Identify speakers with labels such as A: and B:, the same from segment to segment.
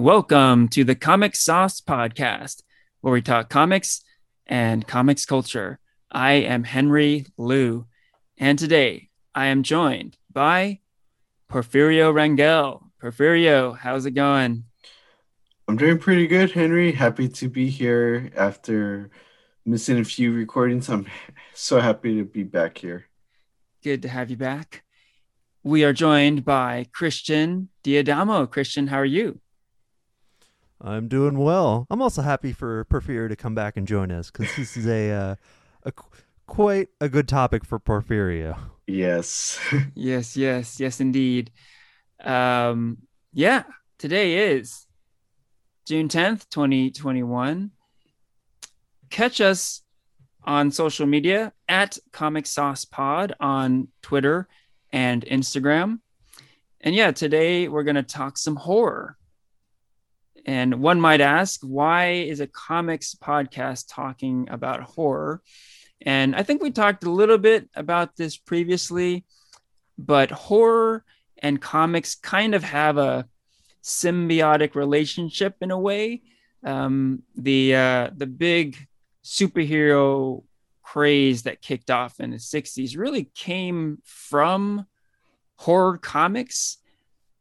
A: Welcome to the Comic Sauce Podcast, where we talk comics and comics culture. I am Henry Liu, and today I am joined by Porfirio Rangel. Porfirio, how's it going?
B: I'm doing pretty good, Henry. Happy to be here after missing a few recordings. I'm so happy to be back here.
A: Good to have you back. We are joined by Christian Diadamo. Christian, how are you?
C: I'm doing well. I'm also happy for Porfirio to come back and join us because this is a, uh, a quite a good topic for Porfirio.
B: Yes.
A: yes, yes, yes, indeed. Um, yeah, today is June 10th, 2021. Catch us on social media at Comic Sauce Pod on Twitter and Instagram. And yeah, today we're going to talk some horror. And one might ask, why is a comics podcast talking about horror? And I think we talked a little bit about this previously, but horror and comics kind of have a symbiotic relationship in a way. Um, the uh, the big superhero craze that kicked off in the 60s really came from horror comics.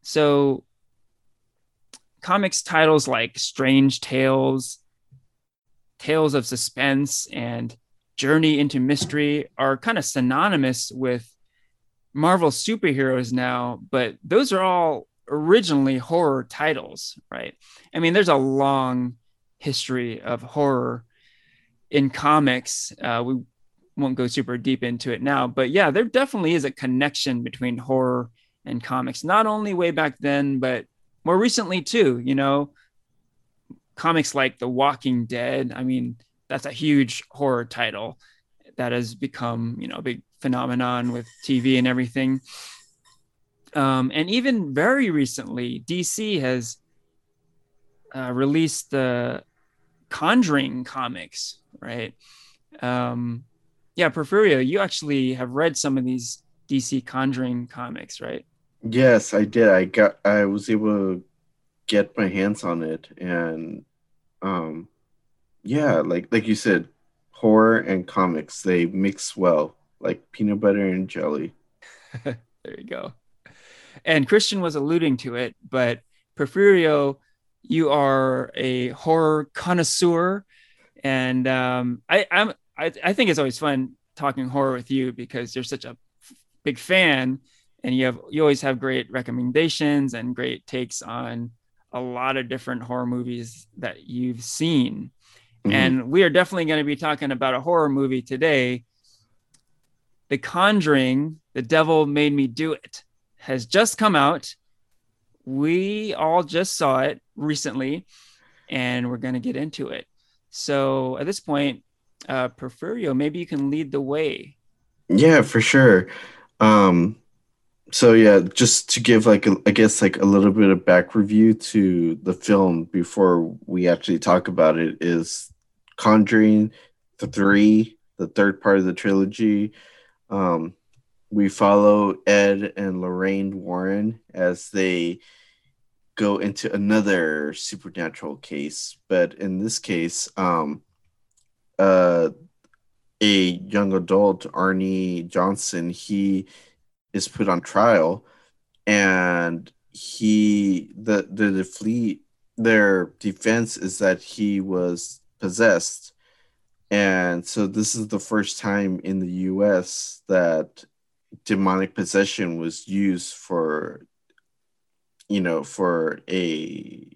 A: So comics titles like Strange Tales, Tales of Suspense, and Journey into Mystery are kind of synonymous with Marvel superheroes now, but those are all originally horror titles, right? I mean, there's a long history of horror in comics. Uh, we won't go super deep into it now, but yeah, there definitely is a connection between horror and comics, not only way back then, but more recently too. You know, comics like The Walking Dead. I mean, that's a huge horror title that has become, you know, a big phenomenon with TV and everything. Um, and even very recently, DC has uh, released the Conjuring comics, right? Um, yeah, Porfirio, you actually have read some of these DC Conjuring comics, right?
B: Yes, I did. I got I was able to get my hands on it and um yeah, like like you said, horror and comics, they mix well, like peanut butter and jelly.
A: there you go. And Christian was alluding to it, but Porfirio, you are a horror connoisseur and um, I, I'm I, I think it's always fun talking horror with you because you're such a big fan and you have you always have great recommendations and great takes on a lot of different horror movies that you've seen. Mm-hmm. And we are definitely going to be talking about a horror movie today. The Conjuring, The Devil Made Me Do It, has just come out. We all just saw it recently, and we're going to get into it. So at this point, uh, Porfirio, maybe you can lead the way.
B: Yeah, for sure. Um, so yeah, just to give like a, I guess like a little bit of back review to the film before we actually talk about it is Conjuring the three, the third part of the trilogy. Um, we follow Ed and Lorraine Warren as they go into another supernatural case, but in this case, um, uh, a young adult, Arnie Johnson, he is put on trial, and he the the, the fleet their defense is that he was possessed, and so this is the first time in the U.S. that demonic possession was used for you know for a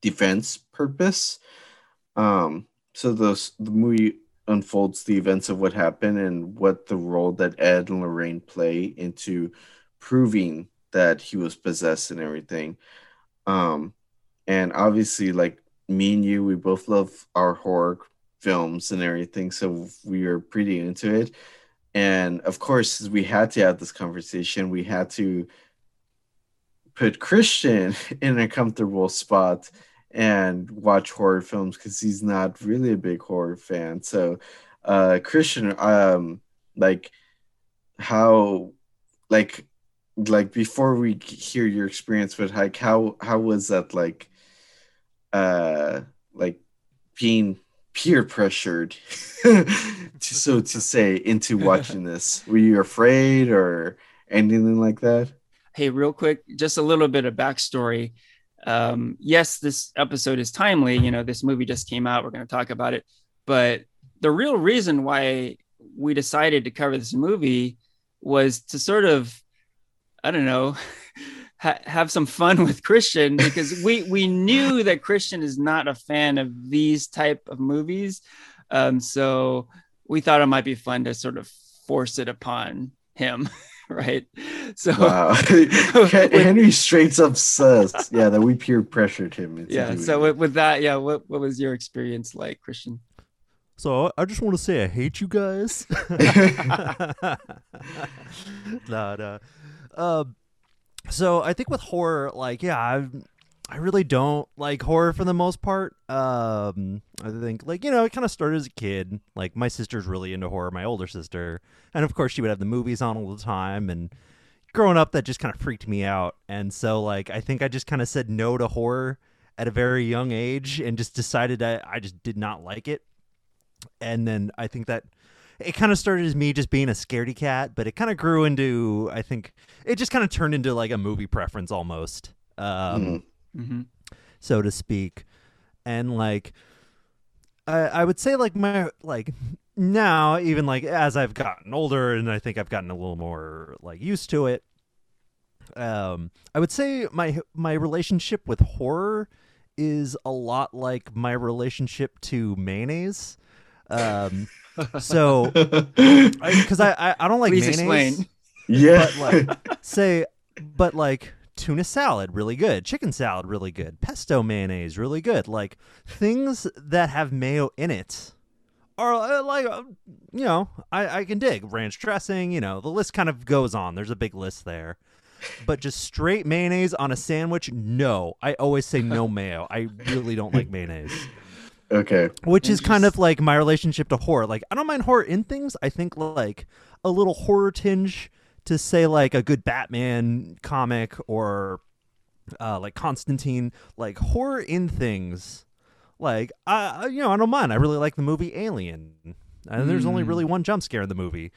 B: defense purpose um so the the movie unfolds the events of what happened and what the role that Ed and Lorraine play into proving that he was possessed and everything. Um, and obviously, like me and you, we both love our horror films and everything, so we are pretty into it. And of course, we had to have this conversation. We had to put Christian in a comfortable spot and watch horror films because he's not really a big horror fan. So, uh, Christian, um, like how, like like before we hear your experience with hike, how how was that like uh like being peer pressured to so to say into watching this? Were you afraid or anything like that?
A: Hey, real quick, just a little bit of backstory. Um, yes, this episode is timely. You know, this movie just came out. We're going to talk about it. But the real reason why we decided to cover this movie was to sort of, I don't know, ha- have some fun with Christian because we we knew that Christian is not a fan of these type of movies. Um, so we thought it might be fun to sort of force it upon him. right? So
B: wow. Henry straight up says, yeah, that we peer pressured him.
A: yeah. So with, with, that, yeah, what what was your experience like, Christian?
C: So I just want to say I hate you guys. nah, nah. Um, so I think with horror, like, yeah, I I really don't like horror for the most part. Um, I think like you know, it kind of started as a kid. Like my sister's really into horror, my older sister, and of course she would have the movies on all the time. And growing up, that just kind of freaked me out. And so like I think I just kind of said no to horror at a very young age, and just decided that I just did not like it. And then I think that it kind of started as me just being a scaredy cat, but it kind of grew into I think it just kind of turned into like a movie preference almost. Um, mm mm-hmm. so to speak. And like, I, I would say like my like now even like as I've gotten older and I think I've gotten a little more like used to it. Um, I would say my my relationship with horror is a lot like my relationship to mayonnaise. Um, so because I, I, I don't like Please mayonnaise. Explain.
B: Yeah.
C: But like say, but like tuna salad really good. Chicken salad really good. Pesto mayonnaise really good. Like things that have mayo in it are uh, like uh, you know I, I can dig. Ranch dressing you know the list kind of goes on. There's a big list there. But just straight mayonnaise on a sandwich no. I always say no mayo. I really don't like mayonnaise.
B: Okay.
C: Which is kind of like my relationship to horror. Like i don't mind horror in things. I think like a little horror tinge to say like a good Batman comic or uh, like Constantine, like horror in things. Like I, you know, I don't mind. I really like the movie Alien, and mm. there's only really mm. one jump scare in the movie.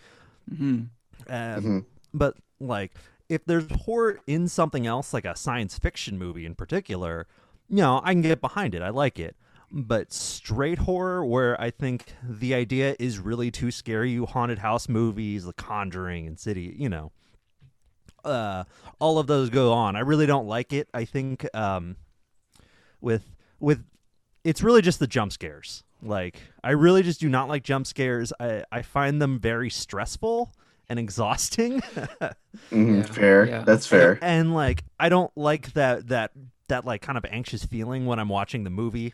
C: Mm-hmm. Uh, mm-hmm. But like, if there's horror in something else, like a science fiction movie in particular, you know, I can get behind it. I like it but straight horror where I think the idea is really too scary. You haunted house movies, The Conjuring, and City, you know, uh, all of those go on. I really don't like it. I think um, with with it's really just the jump scares. Like I really just do not like jump scares. I I find them very stressful and exhausting.
B: mm, yeah. Fair. Yeah. That's fair.
C: And, and like I don't like that that that like kind of anxious feeling when I'm watching the movie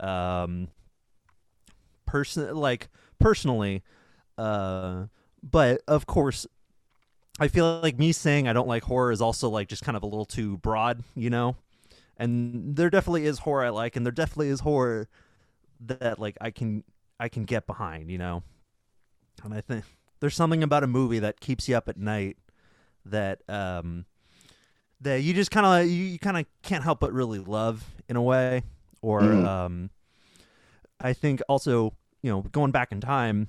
C: um person like personally uh but of course i feel like me saying i don't like horror is also like just kind of a little too broad you know? And there definitely is horror i like and there definitely is horror that like i can i can get behind you know? And i think there's something about a movie that keeps you up at night that um that you just kind of you, you kind of can't help but really love in a way or mm. um, I think also you know going back in time,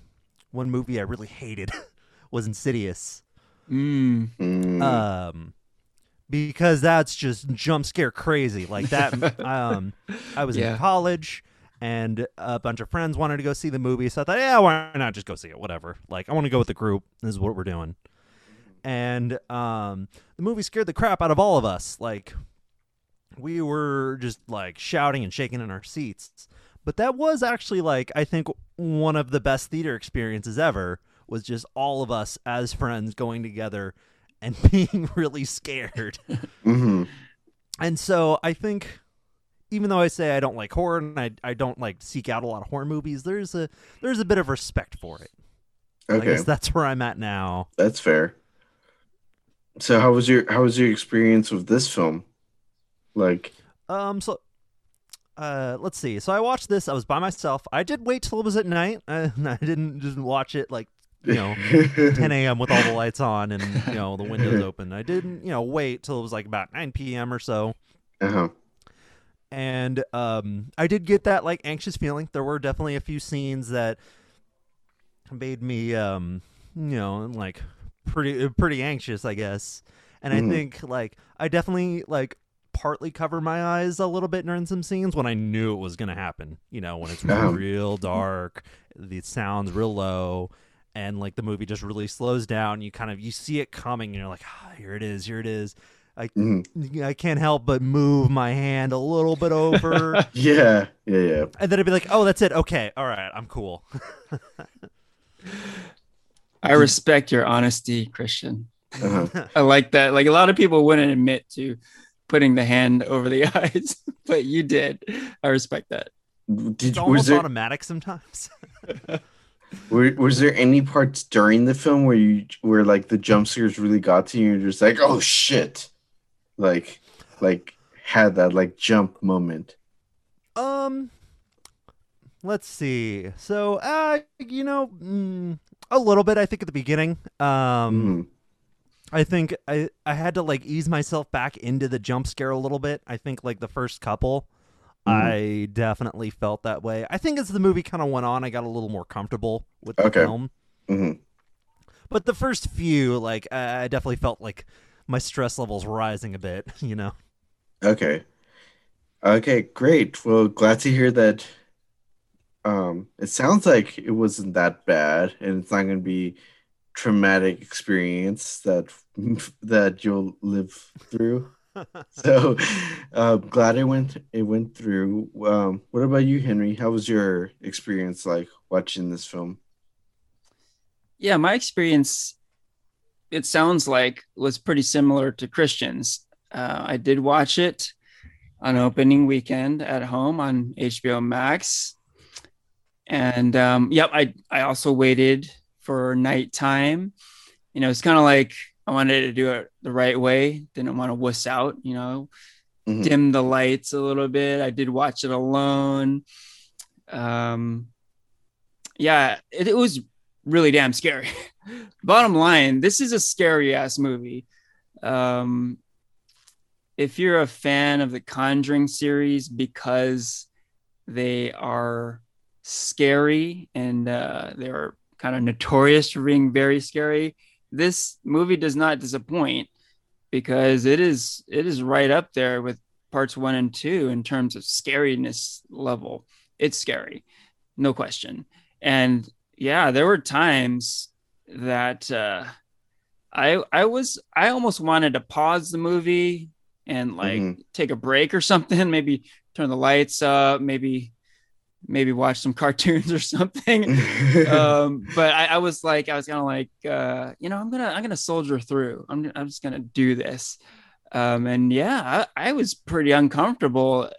C: one movie I really hated was Insidious.
A: Mm.
C: Um, because that's just jump scare crazy like that. um, I was yeah. in college and a bunch of friends wanted to go see the movie, so I thought, yeah, why not just go see it? Whatever. Like I want to go with the group. This is what we're doing. And um, the movie scared the crap out of all of us. Like we were just like shouting and shaking in our seats. But that was actually like I think one of the best theater experiences ever was just all of us as friends going together and being really scared.
B: mm-hmm.
C: And so I think even though I say I don't like horror and I, I don't like seek out a lot of horror movies, there's a there's a bit of respect for it.
B: Okay.
C: that's where I'm at now.
B: That's fair. So how was your how was your experience with this film? Like,
C: um, so, uh, let's see. So I watched this. I was by myself. I did wait till it was at night. I, I didn't didn't watch it like you know 10 a.m. with all the lights on and you know the windows open. I didn't you know wait till it was like about 9 p.m. or so.
B: Uh-huh.
C: And um, I did get that like anxious feeling. There were definitely a few scenes that made me um, you know like pretty pretty anxious, I guess. And
B: Mhm.
C: I think like I definitely like partly cover my eyes a little bit during some scenes when I knew it was gonna happen. You know, when it's real dark, the sound's real low, and like the movie just really slows down. You kind of you see it coming, and you're like, ah, here it is, here it is. I
B: Mhm.
C: I can't help but move my hand a little bit over,
B: Yeah, yeah, yeah.
C: and then it'd be like, oh, that's it. Okay, all right, I'm cool.
A: I respect your honesty, Christian.
B: Uh-huh.
A: I like that. Like a lot of people wouldn't admit to putting the hand over the eyes, but you did. I respect that.
B: Did
C: It's
B: was
C: almost
B: there
C: automatic sometimes.
B: were, was there any parts during the film where you where like the jump scares really got to you and you're just like, oh shit, like like had that like jump moment?
C: Um, let's see. So, uh, you know, mm, a little bit. I think at the beginning. Um,
B: Mhm.
C: I think I I had to like ease myself back into the jump scare a little bit. I think like the first couple,
B: Mhm.
C: I definitely felt that way. I think as the movie kind of went on, I got a little more comfortable with the
B: Okay.
C: film.
B: Mhm.
C: But the first few, like, I I definitely felt like my stress levels rising a bit. You know.
B: Okay. Okay, great. Well, glad to hear that. Um, it sounds like it wasn't that bad, and it's not going to be traumatic experience that that you'll live through. So, uh, glad it went it went through. Um, what about you, Henry? How was your experience like watching this film?
A: Yeah, my experience, it sounds like, was pretty similar to Christian's. Uh, I did watch it on opening weekend at home on HBO Max. And um, yep, I, I also waited for nighttime. You know, it's kind of like I wanted to do it the right way, didn't want to wuss out, you know,
B: Mhm.
A: dim the lights a little bit. I did watch it alone. Um, yeah, it, it was really damn scary. Bottom line, this is a scary ass movie. Um, if you're a fan of the Conjuring series because they are scary and uh, they're kind of notorious for being very scary, this movie does not disappoint because it is it is right up there with parts one and two in terms of scariness level. It's scary, no question. And yeah, there were times that uh, I I was I almost wanted to pause the movie and like
B: Mhm.
A: take a break or something, maybe turn the lights up, maybe maybe watch some cartoons or something um, but I, I was like, I was kind of like, uh, you know, I'm gonna, I'm gonna soldier through. I'm, I'm just gonna do this. Um, and yeah, I, I was pretty uncomfortable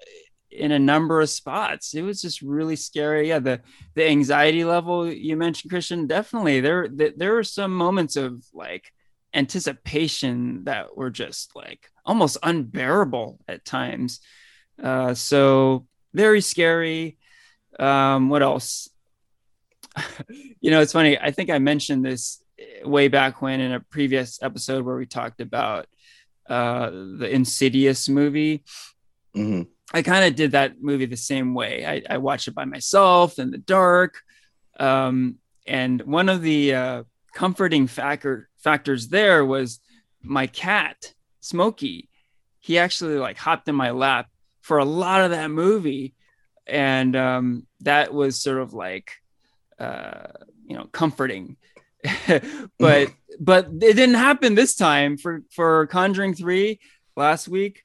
A: in a number of spots. It was just really scary. Yeah, the the anxiety level you mentioned, Christian, definitely there. th- There were some moments of like anticipation that were just like almost unbearable at times. Uh, so very scary. Um, what else? you know, it's funny. I think I mentioned this way back when in a previous episode where we talked about uh, the Insidious movie.
B: Mhm.
A: I kind of did that movie the same way. I, I watched it by myself in the dark. Um, and one of the uh, comforting factor factors there was my cat, Smokey. He actually like hopped in my lap for a lot of that movie. And um, that was sort of like, uh, you know, comforting. but but it didn't happen this time for for Conjuring 3 last week.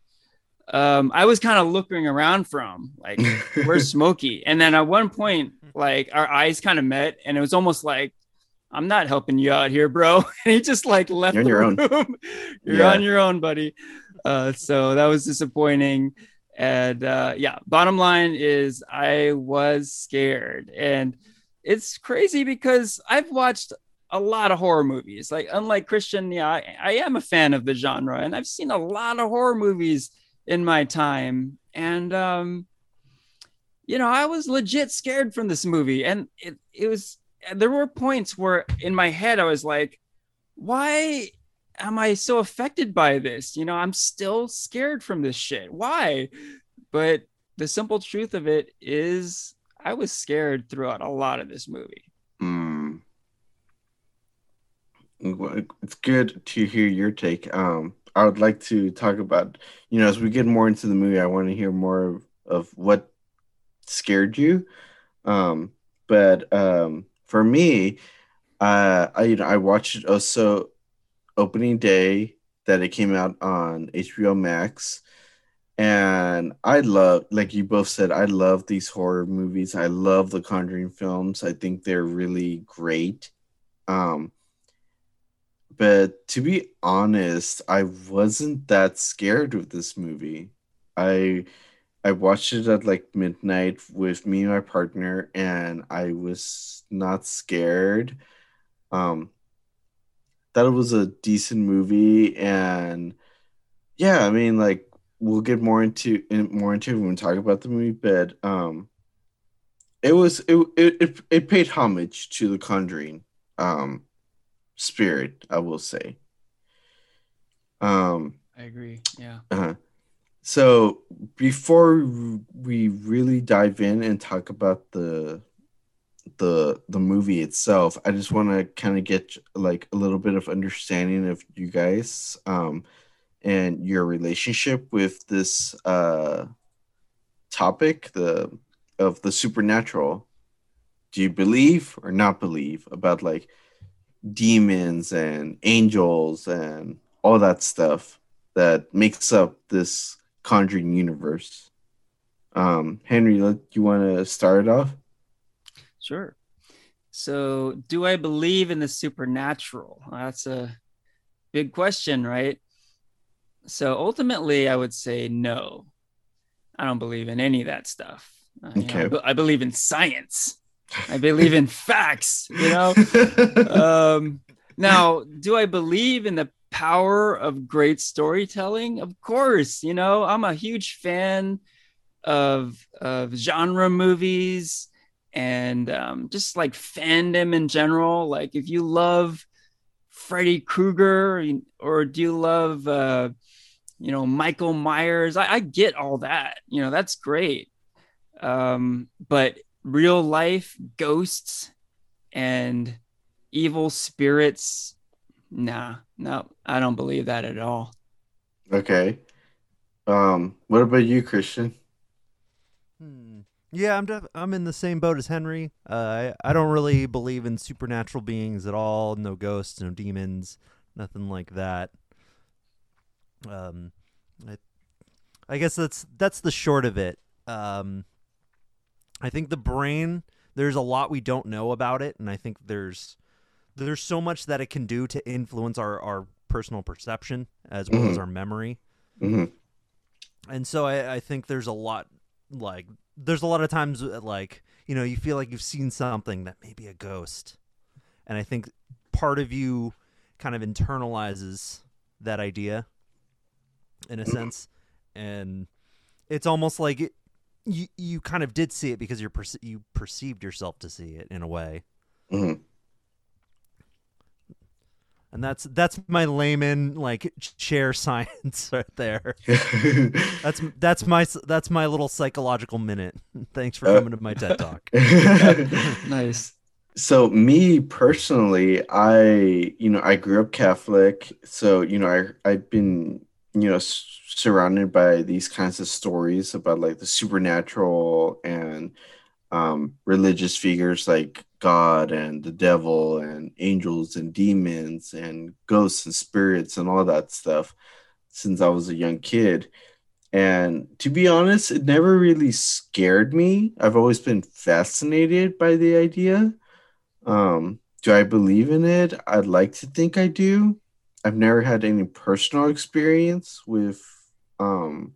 A: Um, I was kind of looking around from like, where's Smokey? And then at one point, like our eyes kind of met, and it was almost like, I'm not helping you out here, bro. And he just like left
B: You're on
A: the
B: your own.
A: room. You're
B: Yeah.
A: on your own, buddy. Uh, so that was disappointing. And uh, yeah, bottom line is I was scared, and it's crazy because I've watched a lot of horror movies. Like unlike Christian, yeah, I, I am a fan of the genre, and I've seen a lot of horror movies in my time. And um, you know, I was legit scared from this movie, and it it was there were points where in my head I was like, why am I so affected by this? You know, I'm still scared from this shit. Why? But the simple truth of it is I was scared throughout a lot of this movie.
B: Mm. It's good to hear your take. Um, I would like to talk about, you know, as we get more into the movie, I want to hear more of, of what scared you. Um, but um, for me, uh, I you know I watched it also opening day that it came out on HBO Max, and I love like you both said I love these horror movies. I love the Conjuring films. I think they're really great. Um, but to be honest, I wasn't that scared with this movie. I I watched it at like midnight with me and my partner, and I was not scared. Um, that it was a decent movie, and yeah, I mean, like we'll get more into in, more into when we talk about the movie, but um, it was it it it, it paid homage to the Conjuring um spirit, I will say. Um,
A: I agree. Yeah.
B: Uh-huh. So before we really dive in and talk about the the the movie itself, I just want to kind of get like a little bit of understanding of you guys um and your relationship with this uh topic the of the supernatural. Do you believe or not believe about like demons and angels and all that stuff that makes up this Conjuring universe. Um, Henry, you want to start it off?
A: Sure. So, do I believe in the supernatural? That's a big question, right? So, ultimately, I would say no. I don't believe in any of that stuff. Okay. Know, I believe in science. I believe in facts, you know? um, now, do I believe in the power of great storytelling of course you know i'm a huge fan of of genre movies and um, just like fandom in general like if you love freddy krueger or do you love uh, you know michael myers I, I get all that you know that's great um, but real life ghosts and evil spirits Nah, no, I don't believe that at all.
B: Okay. Um, what about you, Christian?
C: Hmm. Yeah, I'm def- I'm in the same boat as Henry. Uh, I I don't really believe in supernatural beings at all. No ghosts, no demons, nothing like that. Um, I I guess that's that's the short of it. Um, I think the brain. There's a lot we don't know about it, and I think there's there's so much that it can do to influence our, our personal perception as well mm-hmm. as our memory.
B: Mm-hmm.
C: And so I, I think there's a lot like there's a lot of times uh, like you know you feel like you've seen something that may be a ghost, and I think part of you kind of internalizes that idea in a mm-hmm. sense, and it's almost like it, you you kind of did see it because you're perce- you perceived yourself to see it in a way.
B: Mm-hmm
C: and that's that's my layman like chair science right there. that's that's my that's my little psychological minute. Thanks for uh, coming to my TED talk.
A: nice.
B: So me personally, I you know I grew up Catholic, so you know I I've been you know surrounded by these kinds of stories about like the supernatural and um, religious figures like God and the devil and angels and demons and ghosts and spirits and all that stuff since I was a young kid. And to be honest, it never really scared me. I've always been fascinated by the idea. Um, do I believe in it? I'd like to think I do. I've never had any personal experience with um,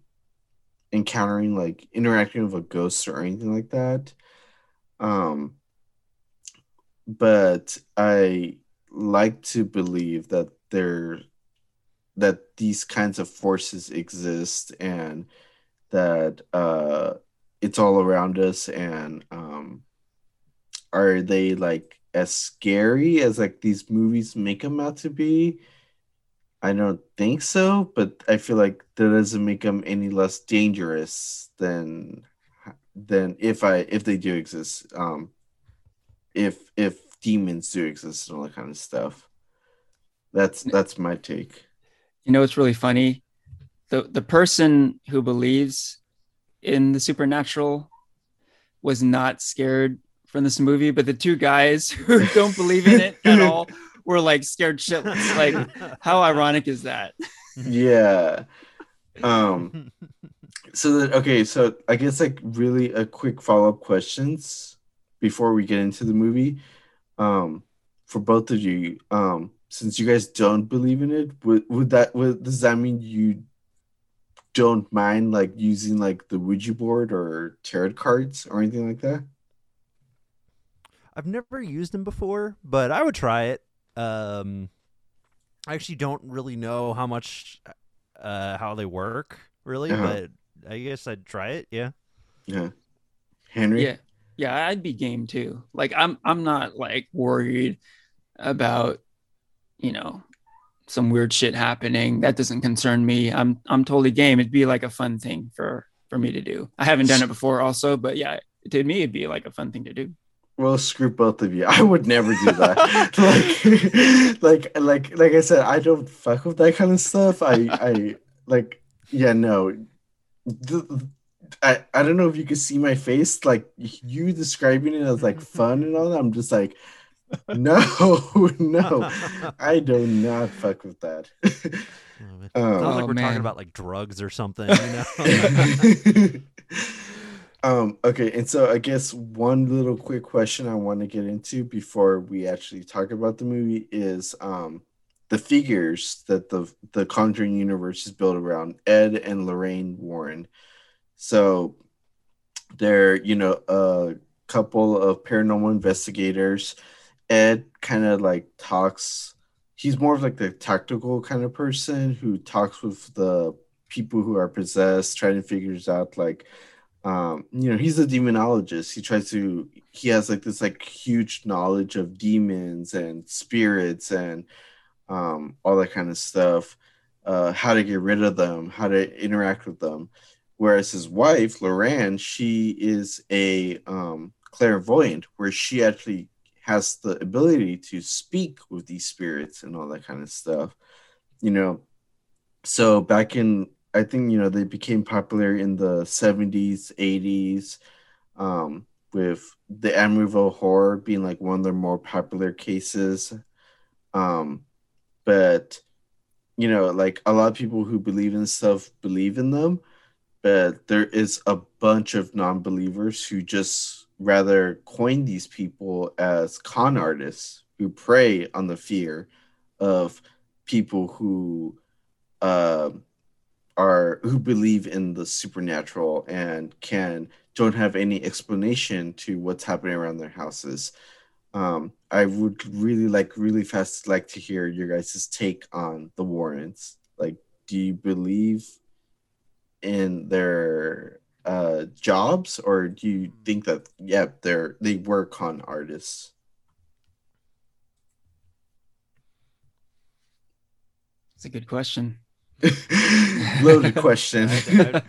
B: encountering like interacting with a ghost or anything like that. Um, but I like to believe that there that these kinds of forces exist and that uh, it's all around us and um, are they like as scary as like these movies make them out to be. I don't think so, but I feel like that doesn't make them any less dangerous than than if I if they do exist. Um, if if demons do exist and all that kind of stuff. That's that's my take.
A: You know, it's really funny. The the person who believes in the supernatural was not scared from this movie, but the two guys who don't believe in it at all were like scared shitless. Like, how ironic is that?
B: Yeah. Um. So that okay. So I guess like really a quick follow up questions before we get into the movie. Um, for both of you, um, since you guys don't believe in it, would would that would does that mean you don't mind like using like the Ouija board or tarot cards or anything like that?
C: I've never used them before, but I would try it. Um, I actually don't really know how much uh how they work really,
B: Uh-huh.
C: but I guess I'd try it. Yeah.
B: Yeah. Henry.
A: Yeah. Yeah, I'd be game too. Like I'm I'm not like worried about, you know, some weird shit happening. That doesn't concern me. I'm I'm totally game. It'd be like a fun thing for for me to do. I haven't done it before also, but yeah, to me it'd be like a fun thing to do.
B: Well, screw both of you. I would never do that. like, like, like, like I said, I don't fuck with that kind of stuff. I, I, like, yeah, no. Th- I, I don't know if you can see my face. Like you describing it as like fun and all that. I'm just like, no, no, I do not fuck with that.
C: Sounds
B: Um,
C: like
A: Oh,
C: we're
A: man.
C: talking about like drugs or something. You know?
B: Um okay and so i guess one little quick question i want to get into before we actually talk about the movie is um the figures that the the conjuring universe is built around ed and lorraine warren. So they're you know a couple of paranormal investigators. Ed kind of like talks he's more of like the tactical kind of person who talks with the people who are possessed trying to figure out like um you know he's a demonologist. He tries to he has like this like huge knowledge of demons and spirits and um all that kind of stuff uh how to get rid of them how to interact with them. Whereas his wife Lorraine she is a um clairvoyant where she actually has the ability to speak with these spirits and all that kind of stuff you know? So back in I think you know they became popular in the 70s, 80s, um, with the Amityville horror being like one of their more popular cases. Um, but you know, like a lot of people who believe in stuff believe in them, but there is a bunch of non-believers who just rather coin these people as con artists who prey on the fear of people who uh, are who believe in the supernatural and can don't have any explanation to what's happening around their houses. Um, I would really like really fast like to hear your guys' take on the Warrens. Like, do you believe in their uh jobs or do you think that yeah they're they were con artists?
A: It's a good question.
B: Loaded question.
C: I, I-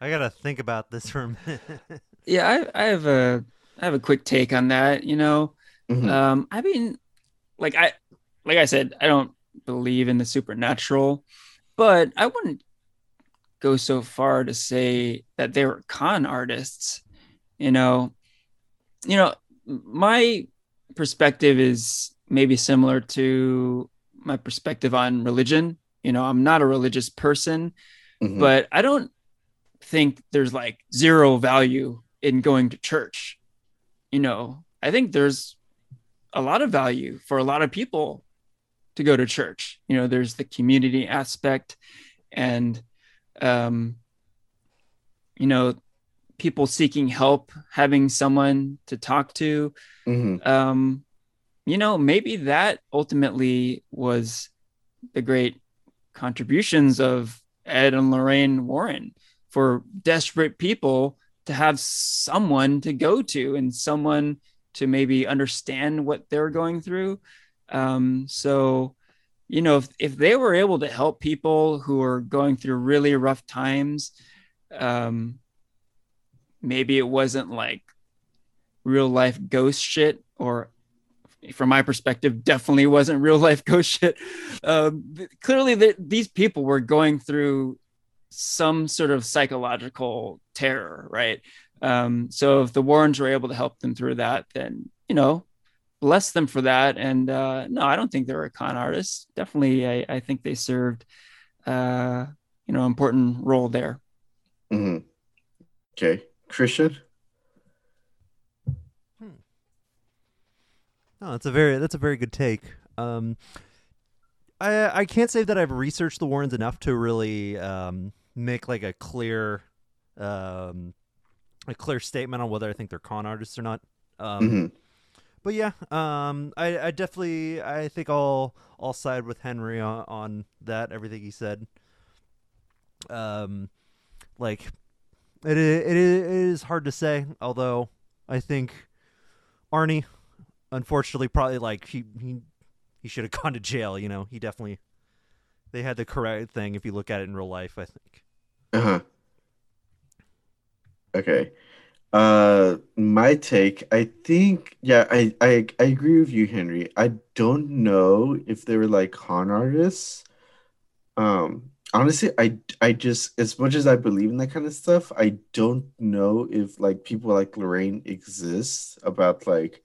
C: I gotta think about this for a minute.
A: Yeah, I, I have a I have a quick take on that. You know,
B: Mhm.
A: um, I mean, like I like I said, I don't believe in the supernatural, but I wouldn't go so far to say that they were con artists. You know, you know, my perspective is maybe similar to my perspective on religion. You know, I'm not a religious person,
B: Mhm.
A: but I don't think there's like zero value in going to church. You know, I think there's a lot of value for a lot of people to go to church. You know, there's the community aspect and um you know, people seeking help, having someone to talk to.
B: Mhm.
A: Um you know, maybe that ultimately was the great contributions of Ed and Lorraine Warren for desperate people to have someone to go to and someone to maybe understand what they're going through. Um, so, you know, if, if they were able to help people who are going through really rough times, um, maybe it wasn't like real life ghost shit or from my perspective definitely wasn't real life ghost shit. Um, clearly the, these people were going through some sort of psychological terror right? Um, so if the warrens were able to help them through that then you know bless them for that. And uh, no i don't think they were con artists definitely i, I think they served uh, you know important role there.
B: Mm-hmm. okay. Christian
C: No, that's a very that's a very good take. Um, I I can't say that I've researched the Warrens enough to really um, make like a clear um, a clear statement on whether I think they're con artists or not. Um,
B: mm-hmm.
C: But yeah, um, I, I definitely I think I'll I'll side with Henry on, on that. Everything he said. Um, like it it is hard to say. Although I think Arnie unfortunately, probably like he he he should have gone to jail. You know, he definitely they had the correct thing if you look at it in real life. I think.
B: Uh huh. Okay. Uh, my take. I think. Yeah, I I I agree with you, Henry. I don't know if they were like con artists. Um, honestly, I I just as much as I believe in that kind of stuff, I don't know if like people like Lorraine exist about like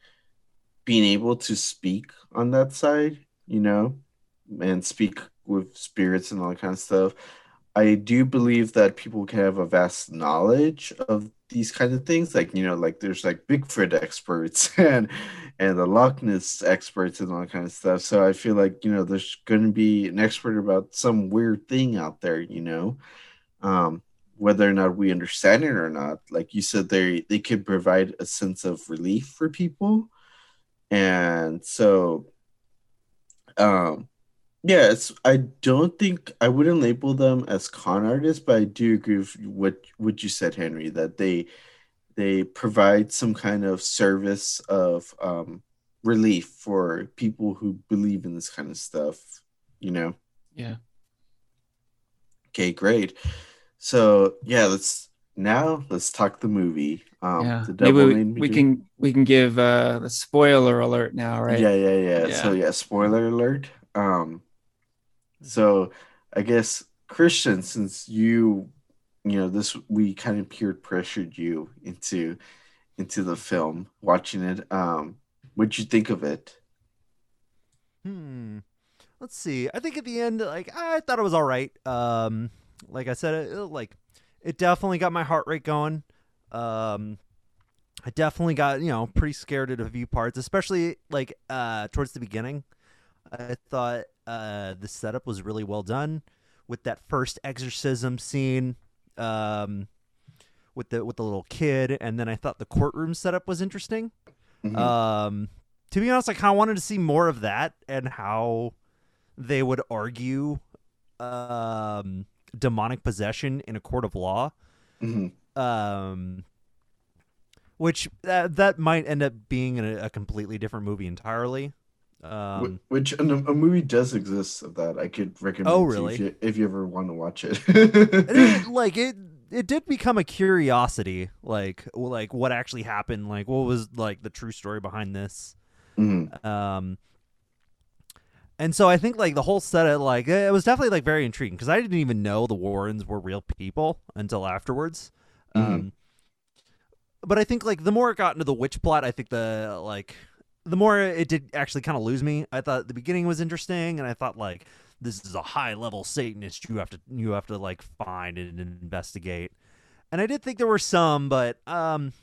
B: being able to speak on that side, you know, and speak with spirits and all that kind of stuff. I do believe that people can have a vast knowledge of these kind of things. Like, you know, like there's like Bigfoot experts and and the Loch Ness experts and all that kind of stuff. So I feel like, you know, there's gonna be an expert about some weird thing out there, you know. Um, whether or not we understand it or not, like you said, they they could provide a sense of relief for people and so um yeah it's i don't think i wouldn't label them as con artists but i do agree with what what you said henry that they they provide some kind of service of um relief for people who believe in this kind of stuff you know?
A: Yeah.
B: Okay great. So yeah let's now let's talk the movie. Um,
A: yeah. Maybe we, we can we can give uh, the spoiler alert now, right?
B: Yeah, yeah, yeah, yeah. So yeah, spoiler alert. Um, so I guess Christian, since you, you know, this we kind of peer pressured you into into the film, watching it. Um, what'd you think of it?
C: Hmm. Let's see. I think at the end, like I thought it was all right. Um, like I said, it, like it definitely got my heart rate going. Um, I definitely got you know pretty scared at a few parts, especially like uh, towards the beginning. I thought uh, the setup was really well done with that first exorcism scene um, with the with the little kid, and then I thought the courtroom setup was interesting. Mm-hmm. Um, to be honest, I kind of wanted to see more of that and how they would argue um, demonic possession in a court of law.
B: Mm-hmm.
C: Um, which that that might end up being a, a completely different movie entirely. Um,
B: which a, a, movie does exist of that. I could recommend.
C: Oh, really?
B: If you, if you, ever want to watch it,
C: it like it, it did become a curiosity. Like, like what actually happened? Like, what was like the true story behind this?
B: Mm-hmm.
C: Um, and so I think like the whole set, of like it was definitely like very intriguing because I didn't even know the Warrens were real people until afterwards. Mm-hmm. Um, but I think like the more it got into the witch plot, I think the like the more it did actually kind of lose me. I thought the beginning was interesting, and I thought like this is a high level Satanist you have to you have to like find and investigate. And I did think there were some, but um,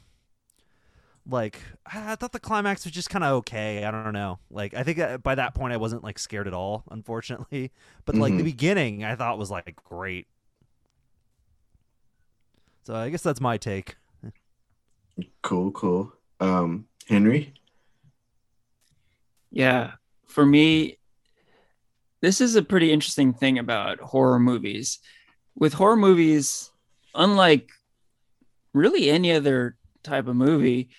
C: like I thought the climax was just kind of okay. I don't know. Like I think uh, by that point I wasn't like scared at all, unfortunately. But like mm-hmm. the beginning I thought was like great. So I guess that's my take.
B: Cool, cool. Um Henry?
A: Yeah, for me this is a pretty interesting thing about horror movies. With horror movies, unlike really any other type of movie,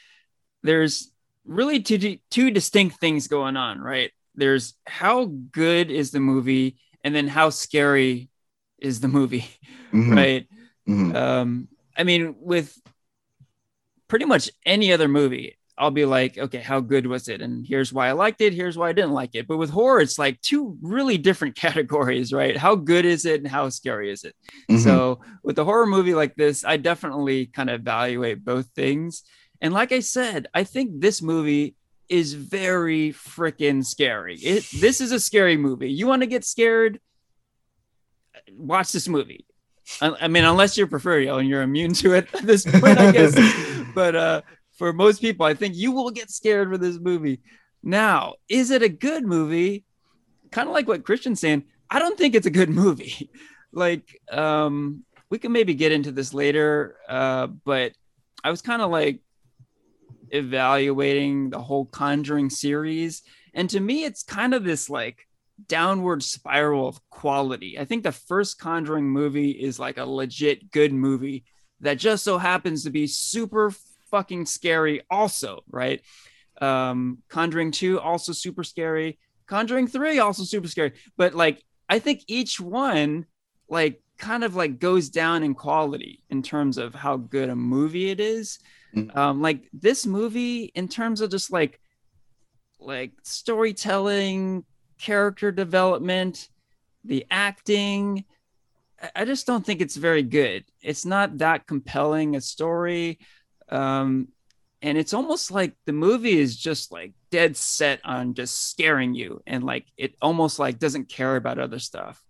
A: there's really two two distinct things going on, right? There's how good is the movie, and then how scary is the movie,
B: Mhm.
A: right?
B: Mhm.
A: Um, I mean, with pretty much any other movie, I'll be like, okay, how good was it? And here's why I liked it. Here's why I didn't like it. But with horror, it's like two really different categories, right? How good is it and how scary is it?
B: Mhm.
A: So with a horror movie like this, I definitely kind of evaluate both things. And like I said, I think this movie is very freaking scary. It this is a scary movie. You want to get scared? Watch this movie. I, I mean, unless you're Porfirio and you're immune to it at this point, I guess. but uh, for most people, I think you will get scared with this movie. Now, is it a good movie? Kind of like what Christian's saying. I don't think it's a good movie. like, um, we can maybe get into this later, uh, but I was kind of like evaluating the whole Conjuring series, and to me, it's kind of this like downward spiral of quality. I think the first Conjuring movie is like a legit good movie that just so happens to be super fucking scary, also, right? Um, Conjuring 2, also super scary. Conjuring 3, also super scary. But like, I think each one, like, kind of like goes down in quality in terms of how good a movie it is.
B: Mhm.
A: Um, like this movie, in terms of just like like storytelling, character development, the acting. I- just don't think it's very good. It's not that compelling a story. Um, and it's almost like the movie is just like dead set on just scaring you and like it almost like doesn't care about other stuff.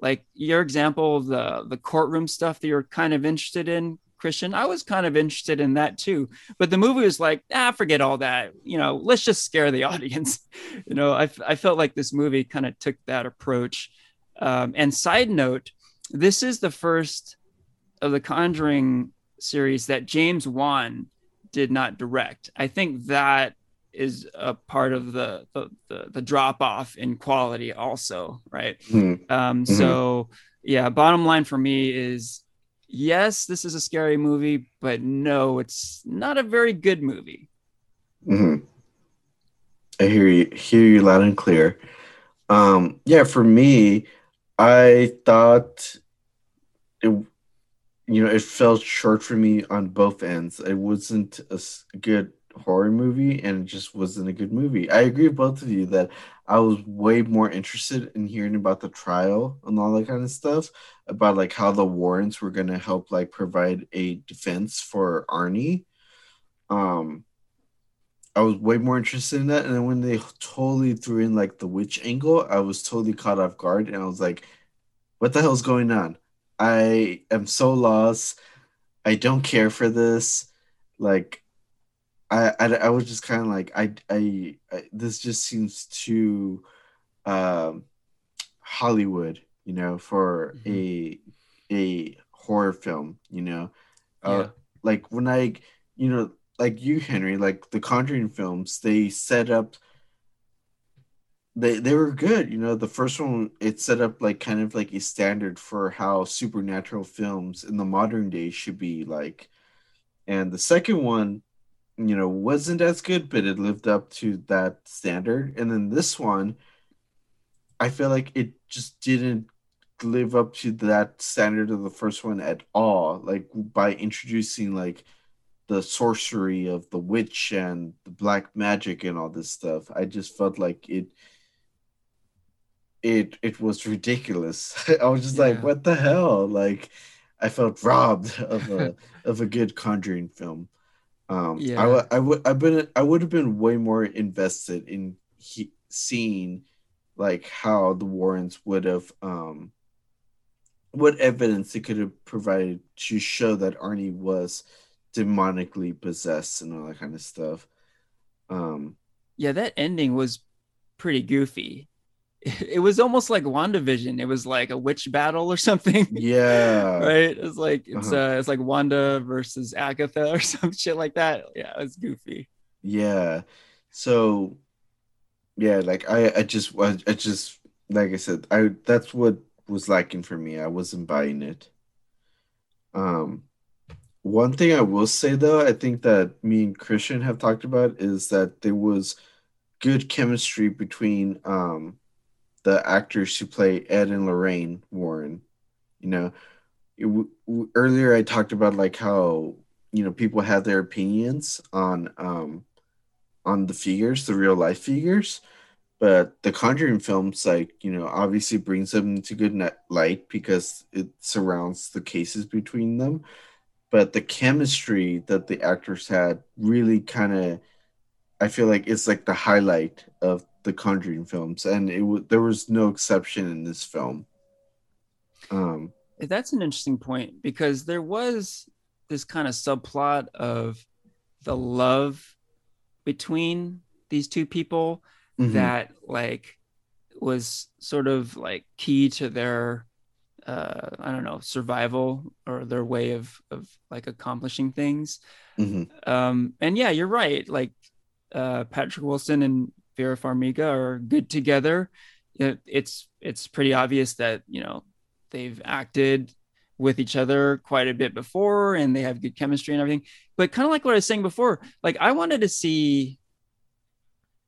A: Like your example the the courtroom stuff that you're kind of interested in, Christian. I was kind of interested in that too. But the movie was like, ah, forget all that. You know, let's just scare the audience. you know, I, I felt like this movie kind of took that approach. Um, and side note, this is the first of the Conjuring series that James Wan did not direct. I think that is a part of the the, the, the drop off in quality also, right?
B: Mhm.
A: Um, So yeah, bottom line for me is yes, this is a scary movie, but no, it's not a very good movie.
B: Mhm. I hear you, hear you loud and clear. Um, yeah, for me, I thought it, you know, it fell short for me on both ends. It wasn't a good horror movie, and it just wasn't a good movie. I agree with both of you that I was way more interested in hearing about the trial and all that kind of stuff, about like how the Warrens were gonna help like provide a defense for Arnie. Um, I was way more interested in that. And then when they totally threw in like the witch angle, I was totally caught off guard and I was like, what the hell's going on? I am so lost. I don't care for this. Like, I I, I was just kind of like, I, I I this just seems too um Hollywood, you know, for a a horror film, you know. Uh,
A: Yeah.
B: like when I, you know, like you, Henry, like the Conjuring films, they set up. They they were good, you know. The first one, it set up like kind of like a standard for how supernatural films in the modern day should be like, and the second one, you know, wasn't as good, but it lived up to that standard. And then this one, I feel like it just didn't live up to that standard of the first one at all. Like by introducing like the sorcery of the witch and the black magic and all this stuff, I just felt like it it it was ridiculous. I was just like, what the hell? Like I felt robbed of a of a good conjuring film. Um
A: Yeah.
B: I would I would I've been I would have been way more invested in he, seeing like how the Warrens would have um what evidence they could have provided to show that Arnie was demonically possessed and all that kind of stuff. Um
A: Yeah, that ending was pretty goofy. It was almost like WandaVision. It was like a witch battle or something.
B: yeah.
A: right? It's like it's
B: Uh-huh.
A: uh it's like Wanda versus Agatha or some shit like that. Yeah, it was goofy.
B: Yeah. So yeah, like I I just I, I just like I said, I that's what was lacking for me. I wasn't buying it. Um one thing I will say though, I think that me and Christian have talked about is that there was good chemistry between um, the actors who play Ed and Lorraine Warren. You know, it, w- earlier I talked about like how you know people have their opinions on um, on the figures, the real life figures, but the Conjuring films, like you know, obviously brings them into good light because it surrounds the cases between them. But the chemistry that the actors had really kind of, I feel like it's like the highlight of the Conjuring films, and it w- there was no exception in this film.
A: Um, that's an interesting point because there was this kind of subplot of the love between these two people mm-hmm. that like was sort of like key to their uh i don't know survival or their way of of like accomplishing things mm-hmm. um and yeah you're right like uh patrick wilson and vera farmiga are good together it's it's pretty obvious that you know they've acted with each other quite a bit before and they have good chemistry and everything but kind of like what i was saying before like i wanted to see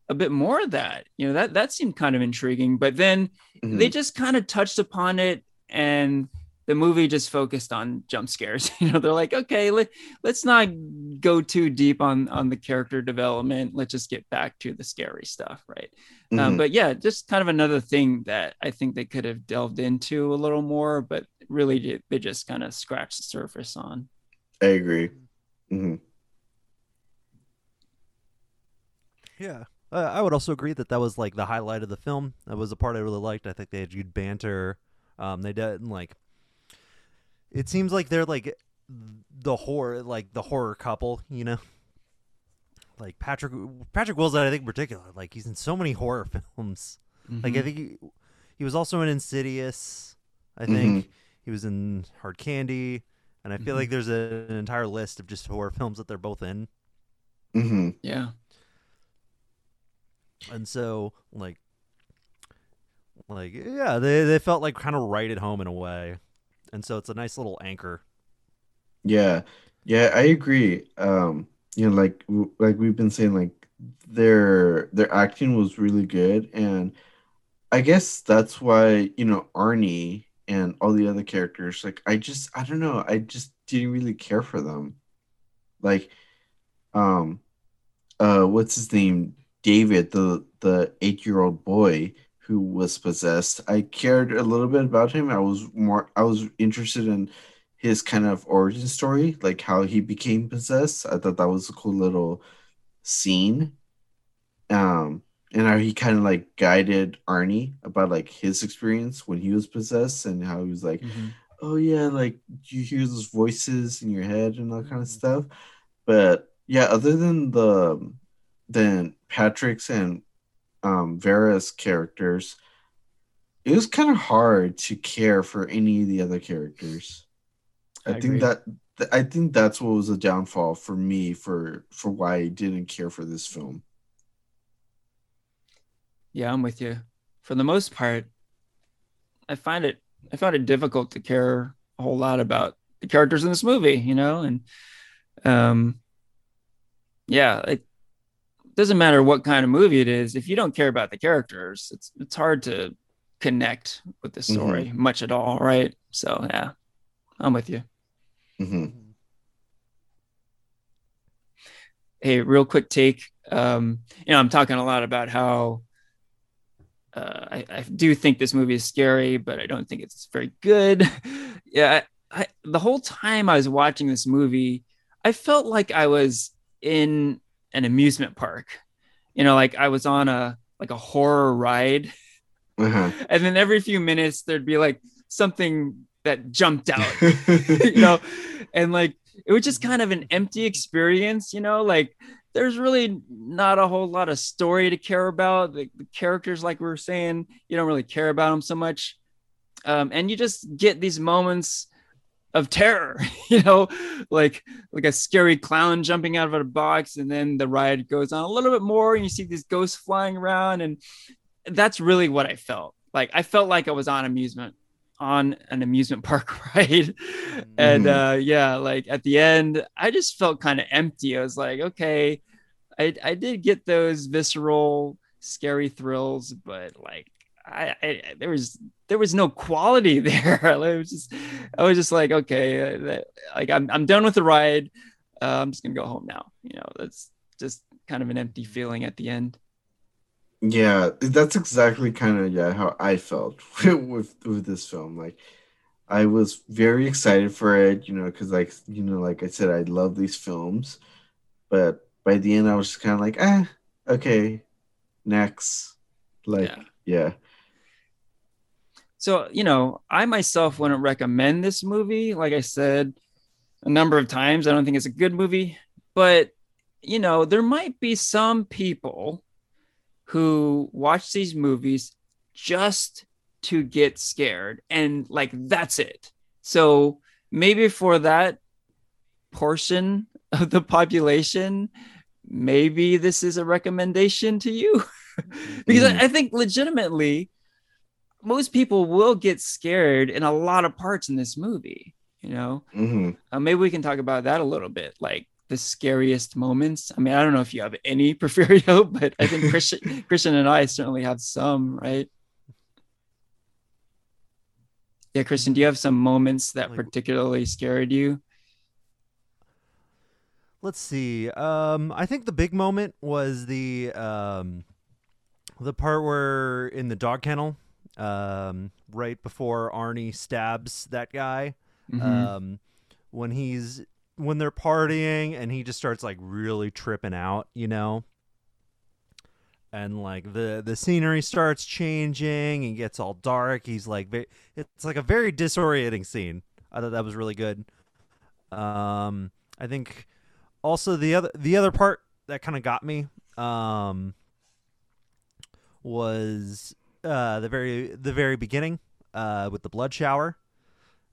A: a bit more of that. You know, that that seemed kind of intriguing, but then mm-hmm. they just kind of touched upon it and the movie just focused on jump scares. You know, they're like, okay, let, let's not go too deep on on the character development. Let's just get back to the scary stuff, right? Um, mm-hmm. Um, but yeah, just kind of another thing that I think they could have delved into a little more, but really they just kind of scratched the surface on.
B: I agree. Mm-hmm.
C: Yeah, uh, I would also agree that that was like the highlight of the film. That was the part I really liked. I think they had good banter. Um, they didn't like. It seems like they're like the horror, like the horror couple, you know. Like Patrick Patrick Wilson, I think in particular, like he's in so many horror films. Mm-hmm. Like I mm-hmm. think he, he was also in Insidious. I think mm-hmm. he was in Hard Candy, and I feel mm-hmm. like there's a, an entire list of just horror films that they're both in.
B: Mm-hmm.
A: Yeah
C: and so like like yeah they, they felt like kind of right at home in a way and so it's a nice little anchor.
B: Yeah. Yeah i agree. Um you know like like we've been saying like their their acting was really good. And i guess that's why you know arnie and all the other characters like i just i don't know. I just didn't really care for them. Like um uh what's his name? David, the the eight year old boy who was possessed, I cared a little bit about him. I was more I was interested in his kind of origin story, like how he became possessed. I thought that was a cool little scene. Um, and how he kind of like guided Arnie about like his experience when he was possessed and how he was like, mm-hmm. oh yeah, like you hear those voices in your head and all kind of mm-hmm. stuff. But yeah, other than the than Patrick's and um, Vera's characters, it was kind of hard to care for any of the other characters. I, I think that I think that's what was a downfall for me for for why I didn't care for this film.
A: Yeah, I'm with you. For the most part, I find it I found it difficult to care a whole lot about the characters in this movie, you know, and um yeah, it doesn't matter what kind of movie it is if you don't care about the characters it's it's hard to connect with the story mm-hmm. much at all right so yeah i'm with you
B: mm-hmm.
A: hey real quick take um you know i'm talking a lot about how uh, I, I do think this movie is scary but i don't think it's very good yeah I, I, the whole time i was watching this movie i felt like i was in an amusement park. You know, like I was on a like a horror ride, uh-huh. and then every few minutes there'd be like something that jumped out, you know, and like it was just kind of an empty experience, you know, like there's really not a whole lot of story to care about. The, the characters, like we were saying, you don't really care about them so much. Um, and you just get these moments of terror you know like like a scary clown jumping out of a box and then the ride goes on a little bit more and you see these ghosts flying around and that's really what i felt like i felt like i was on amusement on an amusement park ride. and
B: Mhm.
A: uh yeah, like at the end, I just felt kind of empty. I was like, okay, I I did get those visceral, scary thrills, but like I, I there was there was no quality there. it was just I was just like, okay, uh, that, like I'm I'm done with the ride. Uh, I'm just gonna go home now. You know, that's just kind of an empty feeling at the end.
B: Yeah, that's exactly kind of yeah how I felt with with this film. Like I was very excited for it, you know, because like you know, like I said, I love these films, but by the end, I was just kind of like, ah, okay, next. Like,
A: Yeah.
B: yeah,
A: So, you know, I myself wouldn't recommend this movie. Like I said a number of times, I don't think it's a good movie, but, you know, there might be some people who watch these movies just to get scared and like that's it. So, maybe for that portion of the population, maybe this is a recommendation to you. because
B: Mm.
A: I, I think legitimately most people will get scared in a lot of parts in this movie you know?
B: Hmm
A: uh, maybe we can talk about that a little bit like the scariest moments. I mean i don't know if you have any Porfirio but i think christian christian and i certainly have some right? Yeah christian do you have some moments that
C: Like-
A: particularly scared you?
C: Let's see. Um, I think the big moment was the um, the part where in the dog kennel, um, right before Arnie stabs that guy.
A: Mhm.
C: Um, when he's when they're partying and he just starts like really tripping out, you know. And like the the scenery starts changing and gets all dark. He's like, it's like a very disorienting scene. I thought that was really good. Um, I think also the other the other part that kind of got me um was uh the very the very beginning uh with the blood shower.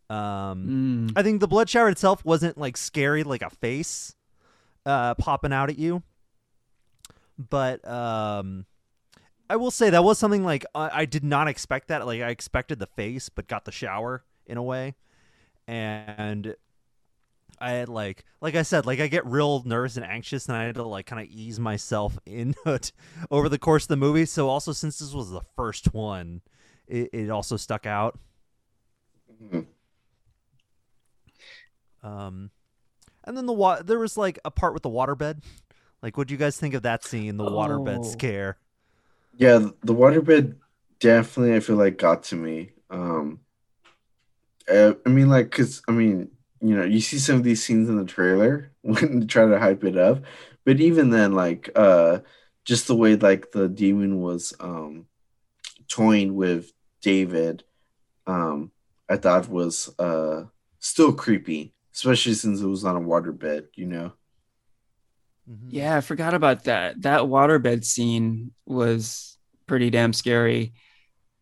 C: Um
A: Mm.
C: i think the blood shower itself wasn't like scary like a face uh popping out at you. But um i will say that was something like I, I did not expect that. Like i expected the face but got the shower in a way. And I had like, like I said, like I get real nervous and anxious, and I had to like kind of ease myself in it over the course of the movie. So also, since this was the first one, it, it also stuck out.
B: Mhm.
C: Um, and then the wa- there was like a part with the waterbed. Like, what do you guys think of that scene, the waterbed
A: Oh.
C: scare?
B: yeah. The waterbed definitely, I feel like, got to me. Um, uh, I mean, like, cause I mean, you know, you see some of these scenes in the trailer when they try to hype it up, but even then, like, uh, just the way like the demon was um toying with David, um, I thought was uh still creepy, especially since it was on a waterbed, you know.
C: Mhm.
A: Yeah, I forgot about that. That waterbed scene was pretty damn scary.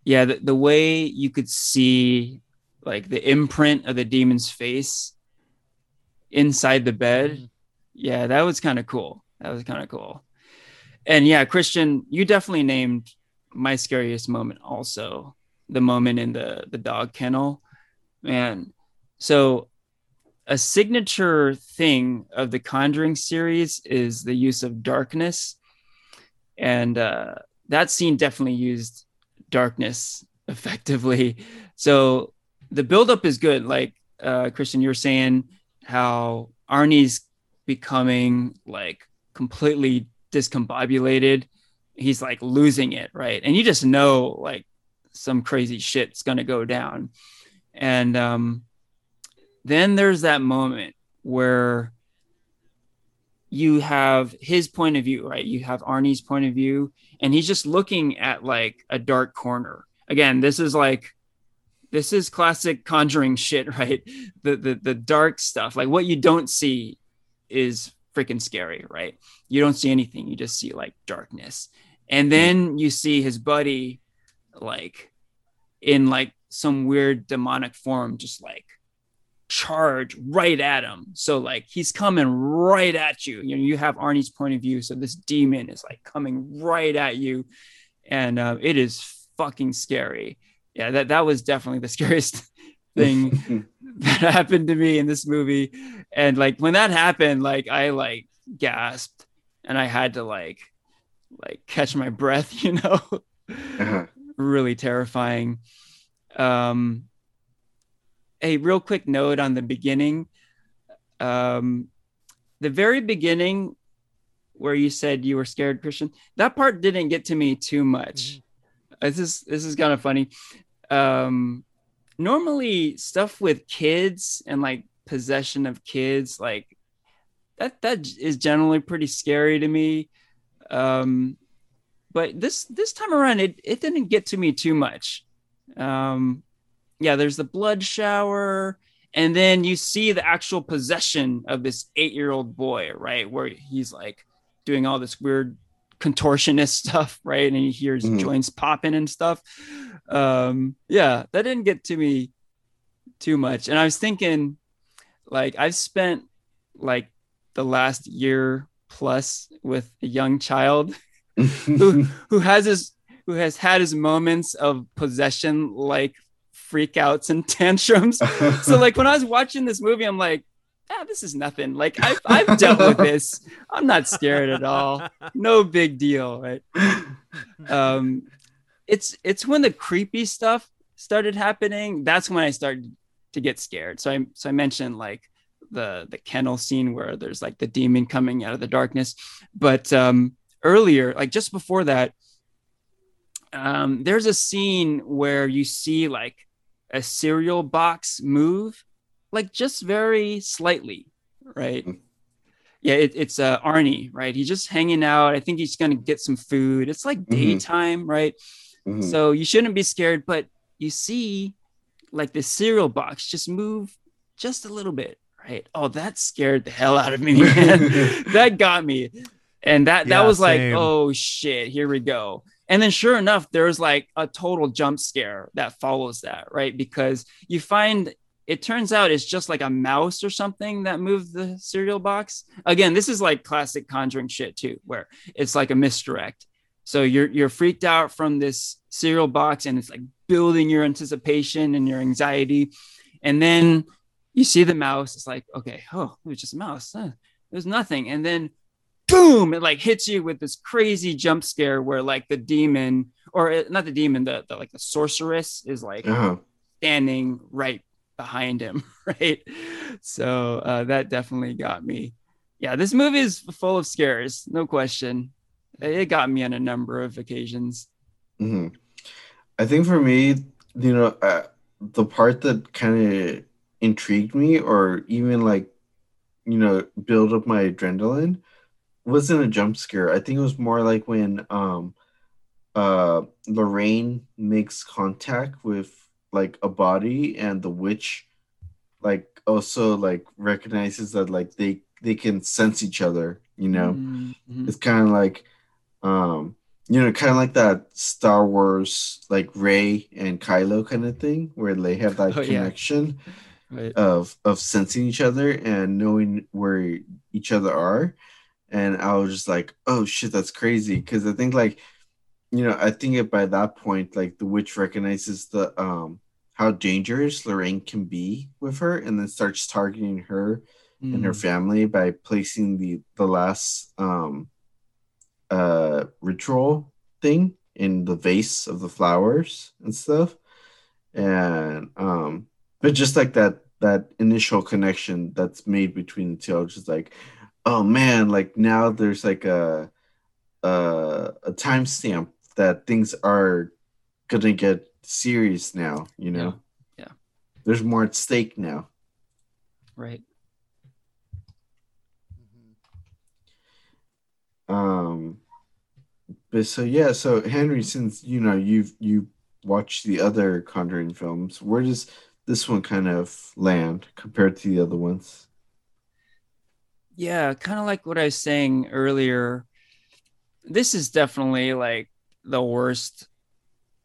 A: Yeah, the, the way you could see like the imprint of the demon's face inside the bed.
C: Mhm.
A: Yeah, that was kind of cool. That was kind of cool. And yeah, Christian, you definitely named my scariest moment also. The moment in the the dog kennel. Man. So a signature thing of the Conjuring series is the use of darkness, and uh, that scene definitely used darkness effectively. So the buildup is good. Like uh, Christian, you're saying how Arnie's becoming like completely discombobulated. He's like losing it, right? And you just know like some crazy shit's gonna go down. And um, then there's that moment where you have his point of view, right? You have Arnie's point of view, and he's just looking at like a dark corner. Again, this is like this is classic conjuring shit, right? The the the dark stuff, like what you don't see is freaking scary, right? You don't see anything, you just see like darkness. And then you see his buddy like in like some weird demonic form just like charge right at him. So like he's coming right at you. You know, you have Arnie's point of view, so this demon is like coming right at you, and uh, it is fucking scary. Yeah, that that was definitely the scariest thing that happened to me in this movie. And like when that happened, like I like gasped and I had to like like catch my breath, you know. Uh-huh. really terrifying. Um a real quick note on the beginning. Um the very beginning where you said you were scared, Christian, that part didn't get to me too much. Mm-hmm. This is this is kind of funny. Um normally stuff with kids and like possession of kids like that that is generally pretty scary to me um but this this time around it it didn't get to me too much um yeah there's the blood shower and then you see the actual possession of this 8-year-old boy right where he's like doing all this weird contortionist stuff right? And he hears mm. joints popping and stuff. Um yeah that didn't get to me too much. And i was thinking like i've spent like the last year plus with a young child who who has his who has had his moments of possession like freakouts and tantrums. So like when i was watching this movie i'm like ah, this is nothing. Like I've, I've dealt with this. I'm not scared at all. No big deal. Right? Um it's it's when the creepy stuff started happening. That's when I started to get scared. So I so I mentioned like the the kennel scene where there's like the demon coming out of the darkness, but um, earlier, like just before that, um, there's a scene where you see like a cereal box move, like just very slightly, right? Mm. Yeah, it, it's uh, Arnie, right? He's just hanging out. I think he's gonna get some food. It's like mm-hmm. daytime, mm-hmm. right? Mm-hmm. So you shouldn't be scared, but you see like the cereal box just move just a little bit, right? Oh, that scared the hell out of me, man. that got me. And that that yeah, was like, oh shit, here we go. And then sure enough, there's like a total jump scare that follows that, right? Because you find it turns out it's just like a mouse or something that moved the cereal box. Again, this is like classic conjuring shit too, where it's like a misdirect. So you're you're freaked out from this cereal box and it's like building your anticipation and your anxiety. And then you see the mouse, it's like, okay, oh, it was just a mouse. Huh. Was nothing. And then boom, it like hits you with this crazy jump scare where like the demon or uh, not the demon, the, the like the sorceress is like uh-huh. standing right behind him, right? So uh, that definitely got me. Yeah, this movie is full of scares, no question it got me on a number of occasions.
B: Mm-hmm. I think for me, you know, uh, the part that kind of intrigued me, or even like, you know, build up my adrenaline, wasn't a jump scare. I think it was more like when um, uh, Lorraine makes contact with like a body, and the witch, like, also like recognizes that like they they can sense each other. You know, mm-hmm. it's kind of like um, you know, kind of like that Star Wars, like Rey and Kylo kind of thing, where they have that oh, connection yeah. right. of of sensing each other and knowing where each other are. And I was just like, oh shit, that's crazy. Because I think like, you know, I think it by that point, like the witch recognizes the um how dangerous Lorraine can be with her, and then starts targeting her mm. and her mm. family by placing the the last um uh, ritual thing in the vase of the flowers and stuff. And um, but just like that that initial connection that's made between the two, just like, oh man, like now there's like a a, a timestamp that things are gonna get serious now, you know.
A: Yeah. yeah.
B: There's more at stake now.
A: Right.
B: Um, but so yeah, so Henry, since you know you've you watched the other Conjuring films, where does this one kind of land compared to the other ones?
A: Yeah, kind of like what I was saying earlier. This is definitely like the worst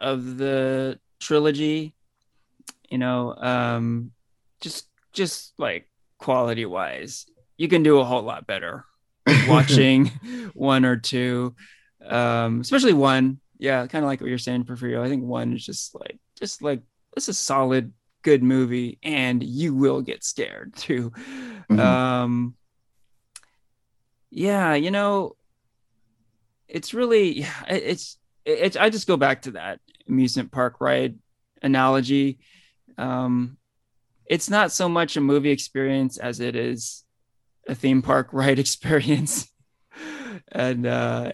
A: of the trilogy. You know, um, just just like quality wise, you can do a whole lot better watching one or two um especially one yeah kind of like what you're saying porfirio i think one is just like just like it's a solid good movie and you will get scared too
B: Mhm.
A: um yeah you know it's really yeah, it- i just go back to that amusement park ride analogy. Um it's not so much a movie experience as it is a theme park ride experience. And uh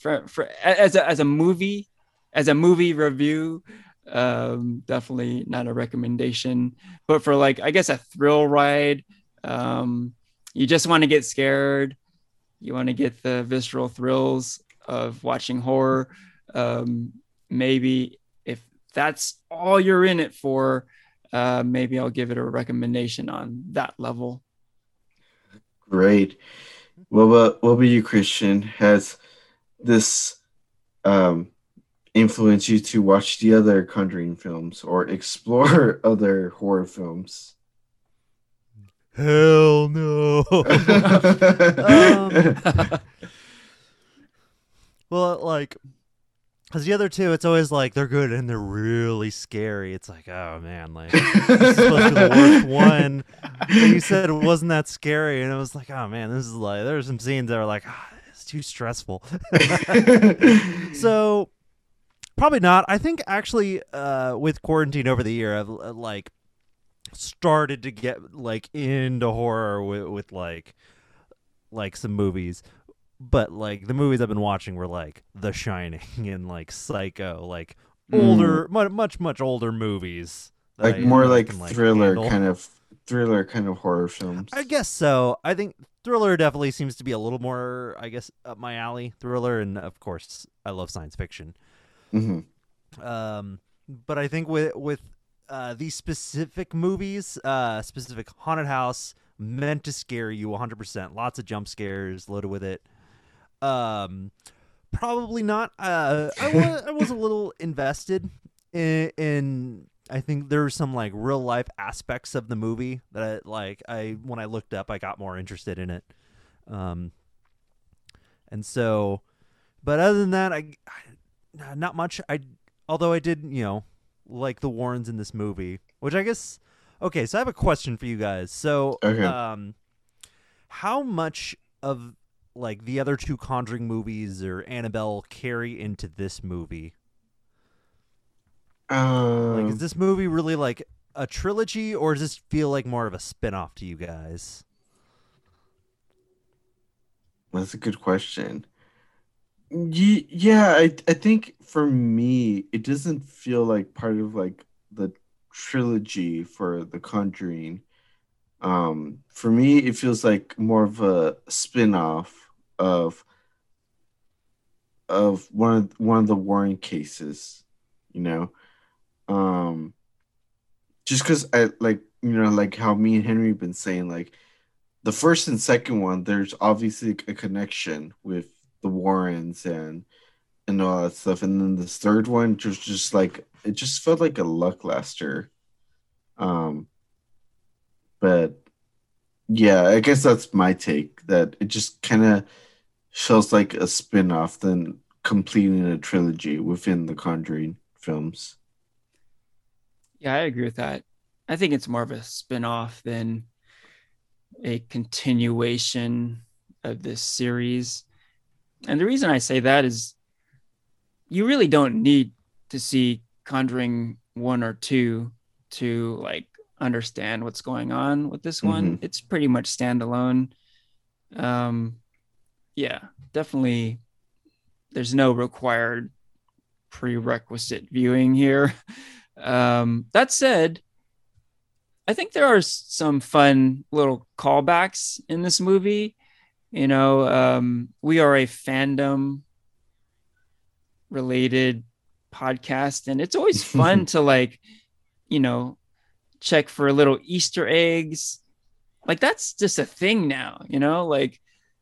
A: for, for as a as a movie as a movie review um definitely not a recommendation. But for like i guess a thrill ride um you just want to get scared. You want to get the visceral thrills of watching horror um maybe if that's all you're in it for uh maybe i'll give it a recommendation on that level
B: Great. What about what about you, Christian? Has this um influenced you to watch the other Conjuring films or explore other horror films?
C: Hell no. Um, well, like, because the other two, it's always like they're good and they're really scary. It's like, oh man, like this is supposed to be the worst one. And you said it wasn't that scary, and it was like, oh man, this is like there are some scenes that are like, ah, it's too stressful. so probably not. I think actually, uh, with quarantine over the year, I've uh, like started to get like into horror with, with like like some movies but like the movies i've been watching were like the shining and like psycho like older much much much older movies
B: like
C: I-
B: more like
C: can,
B: thriller
C: handle.
B: kind of thriller kind of horror films.
C: i guess so. I think thriller definitely seems to be a little more i guess up my alley thriller and of course i love science fiction.
B: Hmm
C: um but i think with with uh these specific movies uh specific haunted house meant to scare you 100% lots of jump scares loaded with it um probably not uh i was i was a little invested in, in i think there were some like real life aspects of the movie that I, like i when i looked up i got more interested in it um and so but other than that i, I not much i although I did, you know, like the Warrens in this movie, which I guess okay, so I have a question for you guys. So,
B: Okay.
C: um how much of like the other two Conjuring movies or Annabelle carry into this movie?
B: Um,
C: Like is this movie really like a trilogy or does this feel like more of a spin-off to you guys?
B: That's a good question. Yeah, I I think for me, it doesn't feel like part of like the trilogy for The Conjuring. Um, for me, it feels like more of a spin-off of of one of one of the Warren cases, you know. Um, just because I like you know like how me and Henry been saying like the first and second one, there's obviously a connection with the Warrens and and all that stuff, and then this third one just just like it just felt like a lackluster. Um, but yeah, I guess that's my take. That it just kind of feels like a spin-off than completing a trilogy within the Conjuring films.
A: Yeah, I agree with that. I think it's more of a spin-off than a continuation of this series. And the reason I say that is you really don't need to see Conjuring 1 or 2 to like understand what's going on with this one. It's pretty much standalone. Um yeah, definitely there's no required prerequisite viewing here. Um, that said, I think there are some fun little callbacks in this movie. You know, um, we are a fandom related podcast, and it's always fun to like, you know, check for little Easter eggs. Like that's just a thing now, you know, like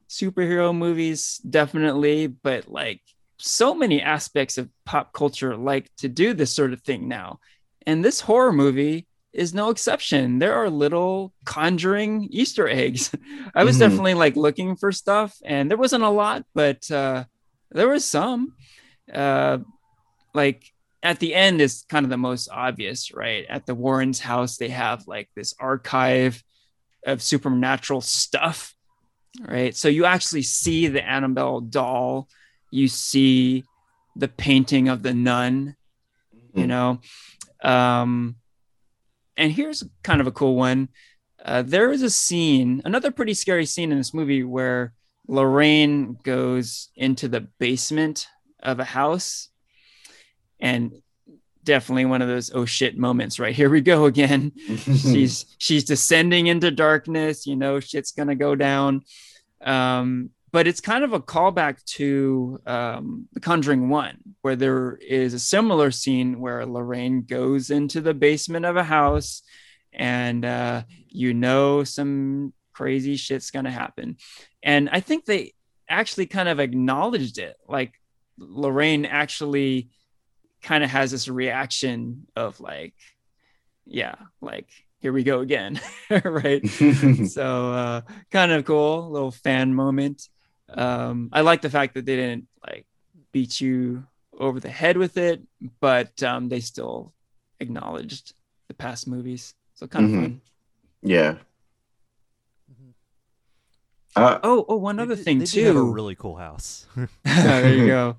A: superhero movies definitely, but like so many aspects of pop culture like to do this sort of thing now. And this horror movie is no exception. There are little conjuring Easter eggs. I was
B: Mhm.
A: definitely like looking for stuff and there wasn't a lot, but uh there was some. Uh like at the end is kind of the most obvious, right? At the Warrens' house, they have like this archive of supernatural stuff, right? So you actually see the Annabelle doll, you see the painting of the nun, you
B: Mhm.
A: know. Um, and here's kind of a cool one. Uh, there is a scene, another pretty scary scene in this movie where Lorraine goes into the basement of a house and definitely one of those oh shit moments right? Here we go again. She's she's descending into darkness you know shit's gonna go down. Um but it's kind of a callback to um the conjuring one where there is a similar scene where lorraine goes into the basement of a house and uh you know some crazy shit's gonna happen. And i think they actually kind of acknowledged it. Like lorraine actually kind of has this reaction of like yeah like here we go again right so uh kind of cool little fan moment um i like the fact that they didn't like beat you over the head with it but um they still acknowledged the past movies so kind of
B: Mhm.
A: fun
B: yeah.
C: Mhm.
B: Uh,
A: oh oh one other
C: did-
A: thing
C: they
A: too
C: did have a really cool house.
A: there you go.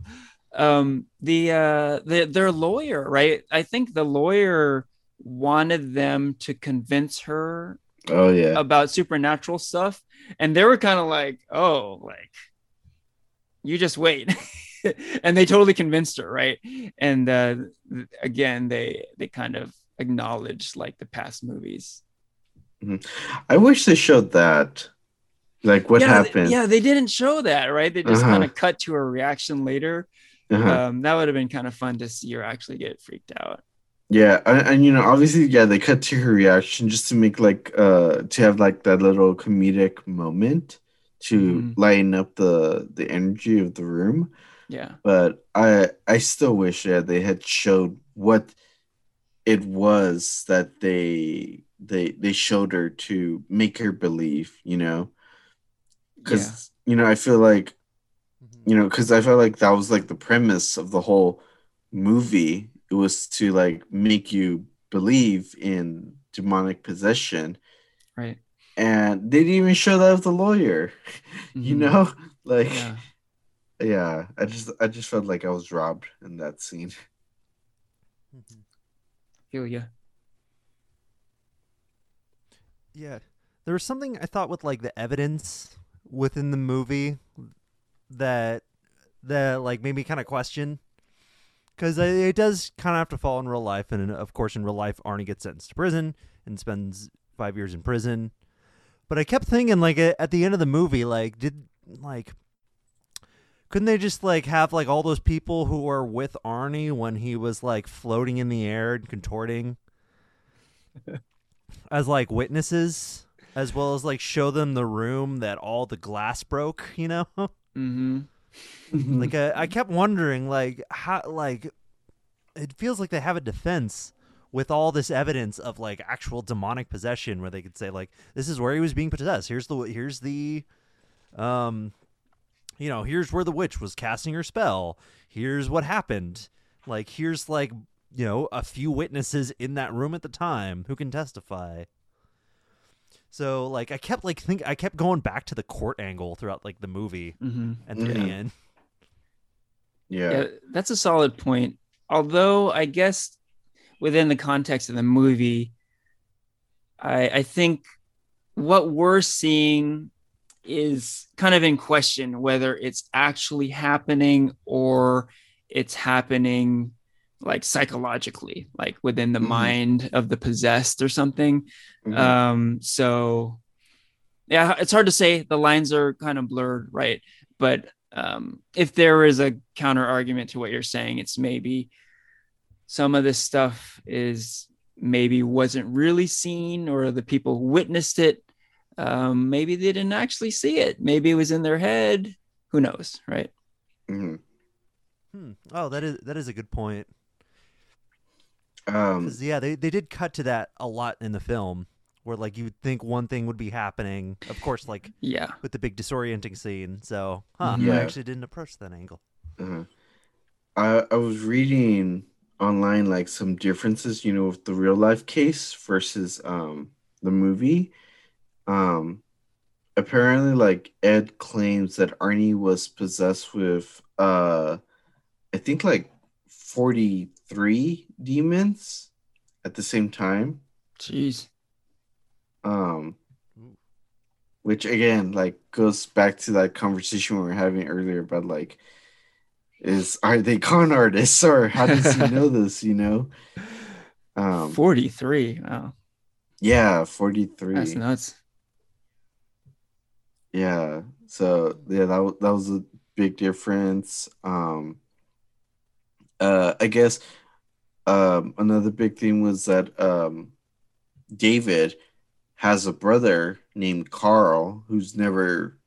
A: Um, the uh, the their lawyer, right? I think the lawyer wanted them to convince her
B: oh yeah.
A: about supernatural stuff, and they were kind of like, "Oh, like you just wait," and they totally convinced her, right? And uh, again, they they kind of acknowledged like the past movies.
B: I wish they showed that. Like what
A: yeah,
B: happened.
A: yeah, they didn't show that, right? They just
B: Uh-huh.
A: kind of cut to a reaction later.
B: Uh-huh.
A: um, that would have been kind of fun to see her actually get freaked out.
B: Yeah, and, and you know, obviously, yeah, they cut to her reaction just to make like uh to have like that little comedic moment to
A: Mhm.
B: lighten up the the energy of the room.
A: Yeah.
B: But I I still wish yeah, they had showed what it was that they they they showed her to make her believe, you know, because you know I feel like. You know because i felt like that was like the premise of the whole movie it was to like make you believe in demonic possession
A: Right.
B: and they didn't even show that with the lawyer you
A: Mhm.
B: know like
A: Yeah.
B: yeah i just i just felt like i was robbed in that scene
C: Mm-hmm.
A: Feel ya.
C: Yeah. There was something I thought with like the evidence within the movie that that like made me kind of question because it does kind of have to fall in real life, and of course, in real life, Arnie gets sentenced to prison and spends five years in prison. But I kept thinking, like at the end of the movie, like did like couldn't they just like have like all those people who were with Arnie when he was like floating in the air and contorting as like witnesses, as well as like show them the room that all the glass broke, you know?
A: Mm-hmm.
C: like uh, I kept wondering like how like it feels like they have a defense with all this evidence of like actual demonic possession where they could say like this is where he was being possessed. Here's the here's the um you know here's where the witch was casting her spell. Here's what happened. Like here's like you know a few witnesses in that room at the time who can testify so like i kept like think i kept going back to the court angle throughout like the movie
A: Mm-hmm.
C: and through the end
B: yeah
A: Yeah, that's a solid point. Although I guess within the context of the movie, I I think what we're seeing is kind of in question whether it's actually happening or it's happening like psychologically, like within the
B: Mhm.
A: mind of the possessed or something.
B: Mhm.
A: Um, so yeah, it's hard to say. The lines are kind of blurred, right? But um, if there is a counter argument to what you're saying, it's maybe some of this stuff is maybe wasn't really seen, or the people who witnessed it, um, maybe they didn't actually see it. Maybe it was in their head. Who knows, right?
B: Mm-hmm.
C: Hmm. Oh, that is that is a good point.
B: Um
C: 'Cause, yeah, they they did cut to that a lot in the film, where like you'd think one thing would be happening, of course, like
A: Yeah.
C: with the big disorienting scene. So, huh?
A: Mhm.
C: I actually didn't approach that angle.
B: Uh-huh. I I was reading online like some differences, you know, with the real life case versus um the movie. Um apparently like Ed claims that Arnie was possessed with uh I think like 43 demons at the same time.
A: Jeez.
B: Um which again like goes back to that conversation we were having earlier about like is are they con artists or how does he know this, you know? Um
A: 43. Wow.
B: yeah, 43.
A: That's nuts.
B: Yeah. So yeah, that that was a big difference. Um uh I guess um another big thing was that um David has a brother named Carl who's never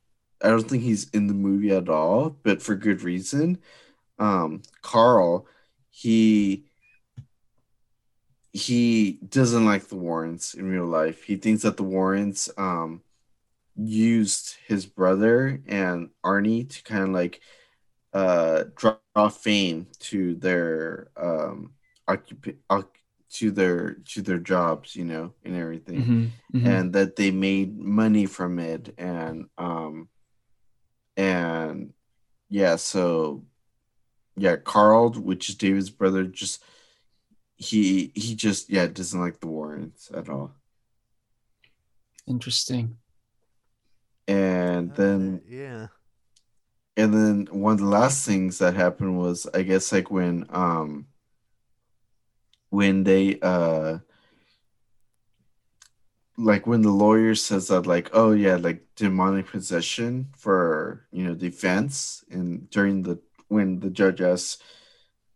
B: I don't think he's in the movie at all, but for good reason. Um Carl he he doesn't like the Warrens in real life. He thinks that the Warrens um used his brother and Arne to kind of like uh draw fame to their um occup- oc- to their to their jobs, you know, and everything.
A: Mhm, mhm.
B: And that they made money from it and um and yeah, so yeah, Carl, which is David's brother, just he he just yeah doesn't like the Warrens at all.
A: Interesting.
B: And then
C: yeah.
B: And then one of the last things that happened was I guess like when um when they uh like when the lawyer says that like oh yeah like demonic possession for you know defense and during the when the judge asks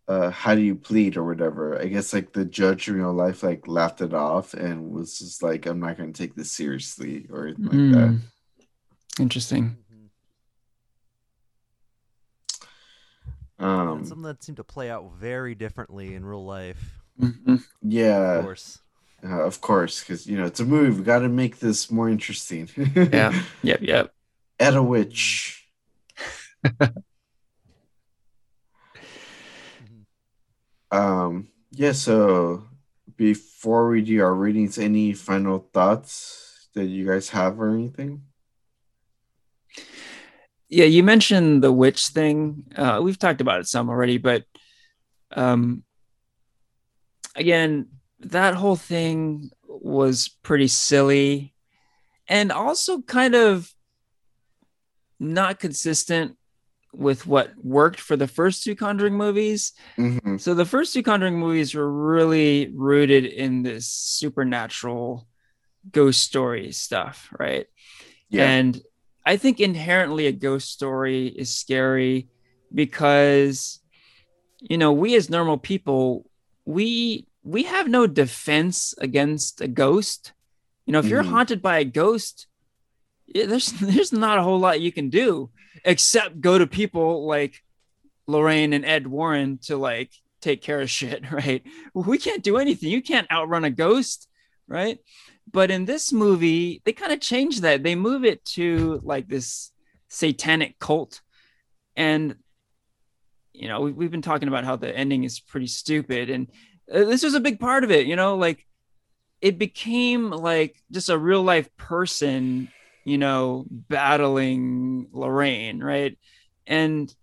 B: uh how do you plead or whatever I guess like the judge in real life like laughed it off and was just like I'm not gonna take this seriously or anything like that.
A: Mm. Interesting.
B: Um
C: And something that seemed to play out very differently in real life.
A: Mhm.
B: yeah
C: Of course.
B: Uh, of course, because you know it's a movie. We got to make this more interesting.
A: Yeah. Yep. Yep.
B: At a witch.
C: Mhm.
B: Um. Yeah. So before we do our readings, any final thoughts that you guys have or anything?
A: Yeah, you mentioned the witch thing. Uh, we've talked about it some already, but um, again, that whole thing was pretty silly and also kind of not consistent with what worked for the first two Conjuring movies.
B: Mhm.
A: So the first two Conjuring movies were really rooted in this supernatural ghost story stuff, right?
B: Yeah.
A: And I think inherently a ghost story is scary because you know, we as normal people, we we have no defense against a ghost. You know, if you're
B: Mhm.
A: haunted by a ghost, yeah, there's there's not a whole lot you can do except go to people like Lorraine and Ed Warren to like take care of shit, right? We can't do anything. You can't outrun a ghost, right? But in this movie, they kind of change that. They move it to like this satanic cult. And, you know, we, we've been talking about how the ending is pretty stupid. And uh, this was a big part of it, you know, like it became like just a real life person, you know, battling Lorraine, right? And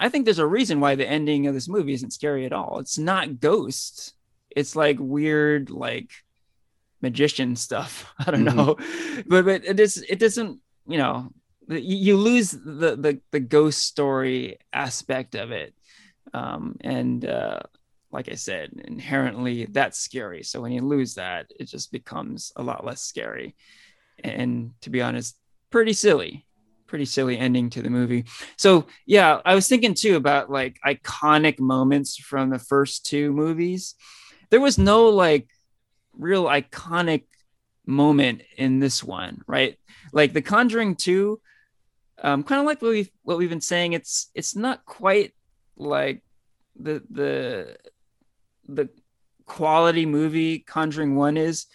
A: I think there's a reason why the ending of this movie isn't scary at all. It's not ghosts. It's like weird, like magician stuff. I don't
B: Mhm.
A: know, but but it is it doesn't you know you, you lose the the the ghost story aspect of it, um, and uh, like I said, inherently that's scary. So when you lose that, it just becomes a lot less scary, and to be honest, pretty silly. Pretty silly ending to the movie. So yeah, I was thinking too about like iconic moments from the first two movies. There was no like real iconic moment in this one, right? Like The Conjuring 2, um, kind of like what we've what we've been saying, it's it's not quite like the the the quality movie Conjuring 1 is,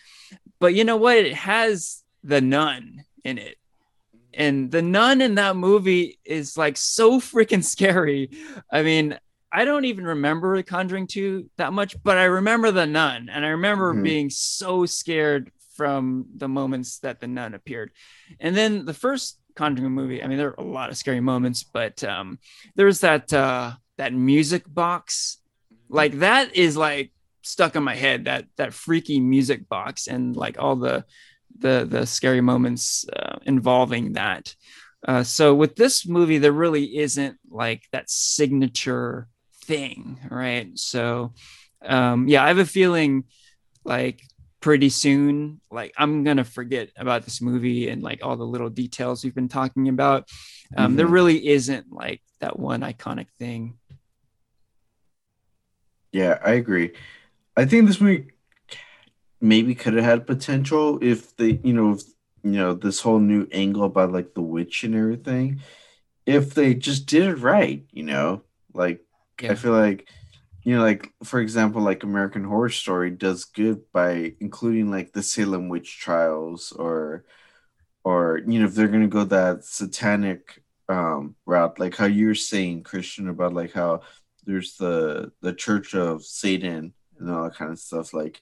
A: but you know what? It has the nun in it. And the nun in that movie is like so freaking scary. I mean, I don't even remember The Conjuring 2 that much, but I remember the nun and I remember
B: Mhm.
A: being so scared from the moments that the nun appeared. And then the first Conjuring movie, I mean, there are a lot of scary moments, but um, there's that uh, that music box, like that is like stuck in my head. That that freaky music box and like all the the the scary moments uh, involving that. Uh, so with this movie, there really isn't like that signature thing, right? So um, yeah, I have a feeling like pretty soon like i'm gonna forget about this movie and like all the little details we've been talking about um, there
B: Mhm.
A: really isn't like that one iconic thing
B: Yeah, I agree. I think this movie maybe could have had potential if they, you know, if, you know, this whole new angle about like the witch and everything, if they just did it right, you know, like
A: Yeah.
B: I feel like, you know, like for example, like American Horror Story does good by including like the Salem witch trials or, or you know, if they're gonna go that satanic um route, like how you're saying, Christian, about like how there's the the Church of Satan and all that kind of stuff. Like,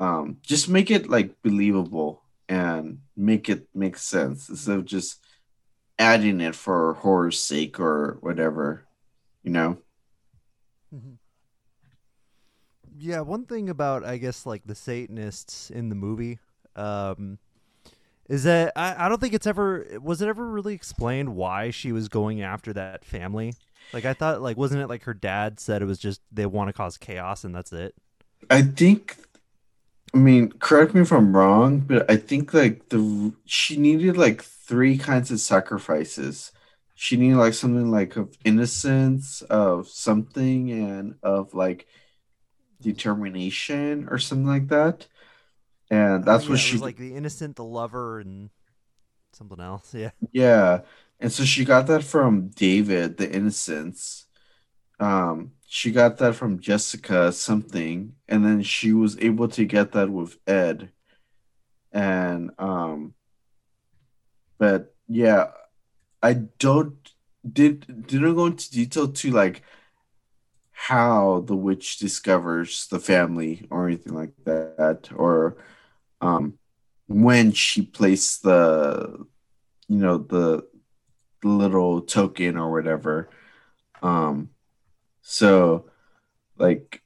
B: um, just make it like believable and make it make sense instead of just adding it for horror's sake or whatever. You know?
C: Yeah, one thing about I guess like the Satanists in the movie, um, is that I, I don't think it's ever was it ever really explained why she was going after that family. Like I thought, like wasn't it like her dad said it was just they want to cause chaos and that's it.
B: I think. I mean, correct me if I'm wrong, but I think like the she needed like three kinds of sacrifices. She needed like something like of innocence, of something, and of like determination or something like that. And that's
C: Oh,
B: what
C: yeah, it
B: she
C: was like the innocent, the lover, and something else. Yeah.
B: Yeah. And so she got that from David, the innocence. Um, she got that from Jessica something, and then she was able to get that with Ed. And um but yeah, I don't did didn't go into detail to like how the witch discovers the family or anything like that, or um when she placed the you know the, the little token or whatever. Um so like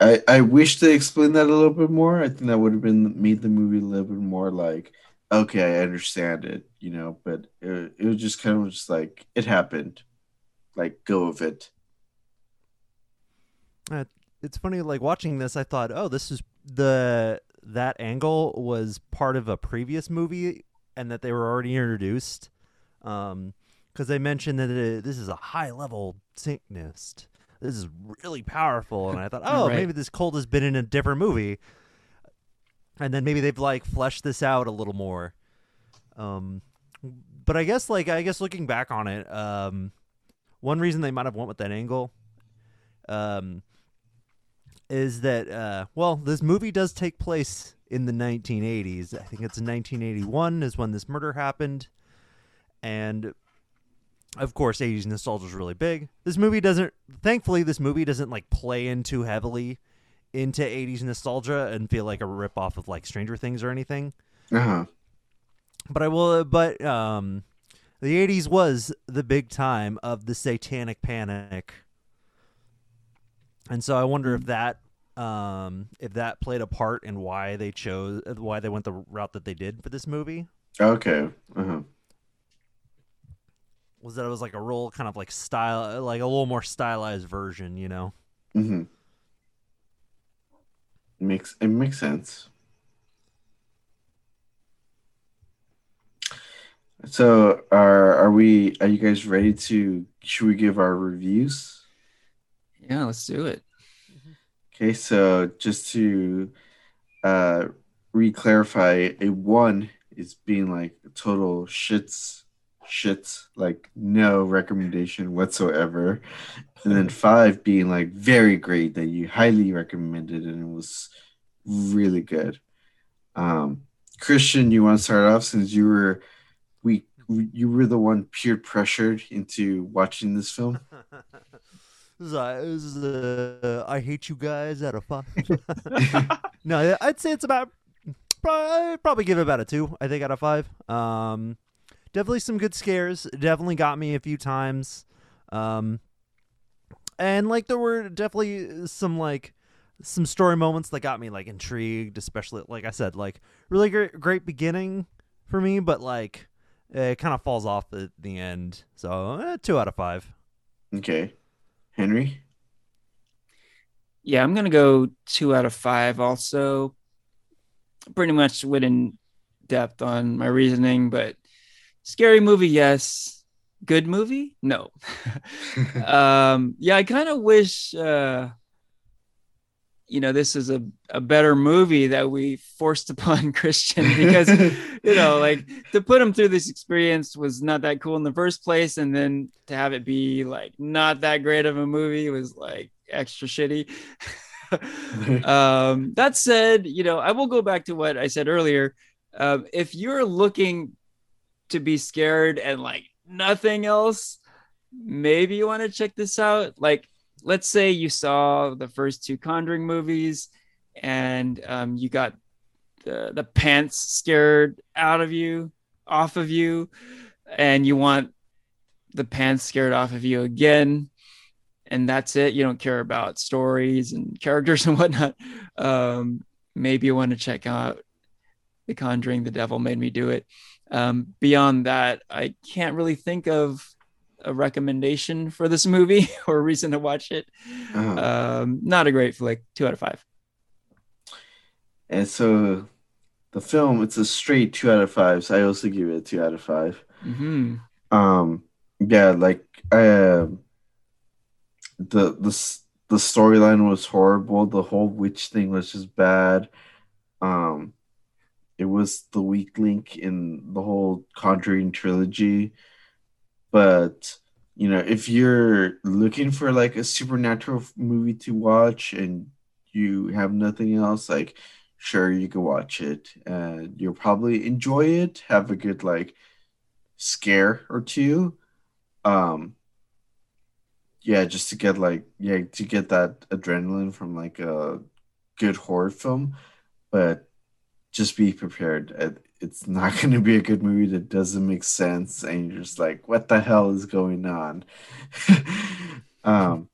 B: i i wish they explained that a little bit more. I think that would have been made the movie a little bit more like okay i understand it you know but it, it was just kind of just like it happened like go of it
C: It's funny, like watching this, I thought, oh, this is the that angle was part of a previous movie, and that they were already introduced. Um, because they mentioned that it, this is a high level Satanist. This is really powerful, and I thought, oh,
A: Right.
C: maybe this cult has been in a different movie, and then maybe they've like fleshed this out a little more. Um, but I guess like I guess looking back on it, um, one reason they might have went with that angle, um, is that uh, well, this movie does take place in the 1980s. I think it's 1981 is when this murder happened, and of course, 80s nostalgia is really big. This movie doesn't. Thankfully, this movie doesn't like play in too heavily into 80s nostalgia and feel like a rip off of like Stranger Things or anything.
B: uh-huh
C: But I will. But um, the '80s was the big time of the Satanic Panic, and so I wonder if that um, if that played a part in why they chose why they went the route that they did for this movie.
B: okay uh-huh
C: Was that it was like a real kind of like style, like a little more stylized version, you know?
B: mm-hmm makes it makes sense So are are we are you guys ready to should we give our reviews?
A: yeah let's do it
B: Okay, so just to uh re-clarify, a one is being like total shits shits, like no recommendation whatsoever. And then five being like very great that you highly recommended and it was really good. Um Christian, you want to start off since you were we you were the one peer pressured into watching this film?
C: Uh, this is, uh, I hate you guys out of five. no, I'd say it's about probably, probably give it about a two. I think out of five. Um, definitely some good scares. Definitely got me a few times. Um, and like there were definitely some like some story moments that got me like intrigued, especially like I said, like really great great beginning for me, but like it kind of falls off at the end. So eh, two out of five.
B: Okay. Henry?
A: Yeah, I'm gonna go two out of five. Also, pretty much went in depth on my reasoning, but scary movie, yes. Good movie, no. um, yeah, I kind of wish, uh, you know, this is a, a better movie that we forced upon Christian because, you know, like to put him through this experience was not that cool in the first place. And then to have it be like not that great of a movie was like extra shitty. um, that said, you know, I will go back to what I said earlier. Um, if you're looking to be scared and like nothing else, maybe you want to check this out. Like, let's say you saw the first two Conjuring movies and um, you got the, the pants scared out of you, off of you, and you want the pants scared off of you again. And that's it. You don't care about stories and characters and whatnot. Um, maybe you want to check out The Conjuring, The Devil Made Me Do It. Um, beyond that, I can't really think of a recommendation for this movie or a reason to watch it.
B: Uh-huh.
A: Um, not a great flick. Two out of five.
B: And so the film, it's a straight two out of five. So I also give it a two out of five.
A: hmm
B: Um, yeah, like uh, the the the storyline was horrible. The whole witch thing was just bad. Um, it was the weak link in the whole Conjuring trilogy. But you know, if you're looking for like a supernatural movie to watch and you have nothing else, like sure you can watch it and you'll probably enjoy it, have a good like scare or two. Um yeah, just to get like yeah, to get that adrenaline from like a good horror film, but just be prepared. It's not going to be a good movie that doesn't make sense, and you're just like, what the hell is going on? um,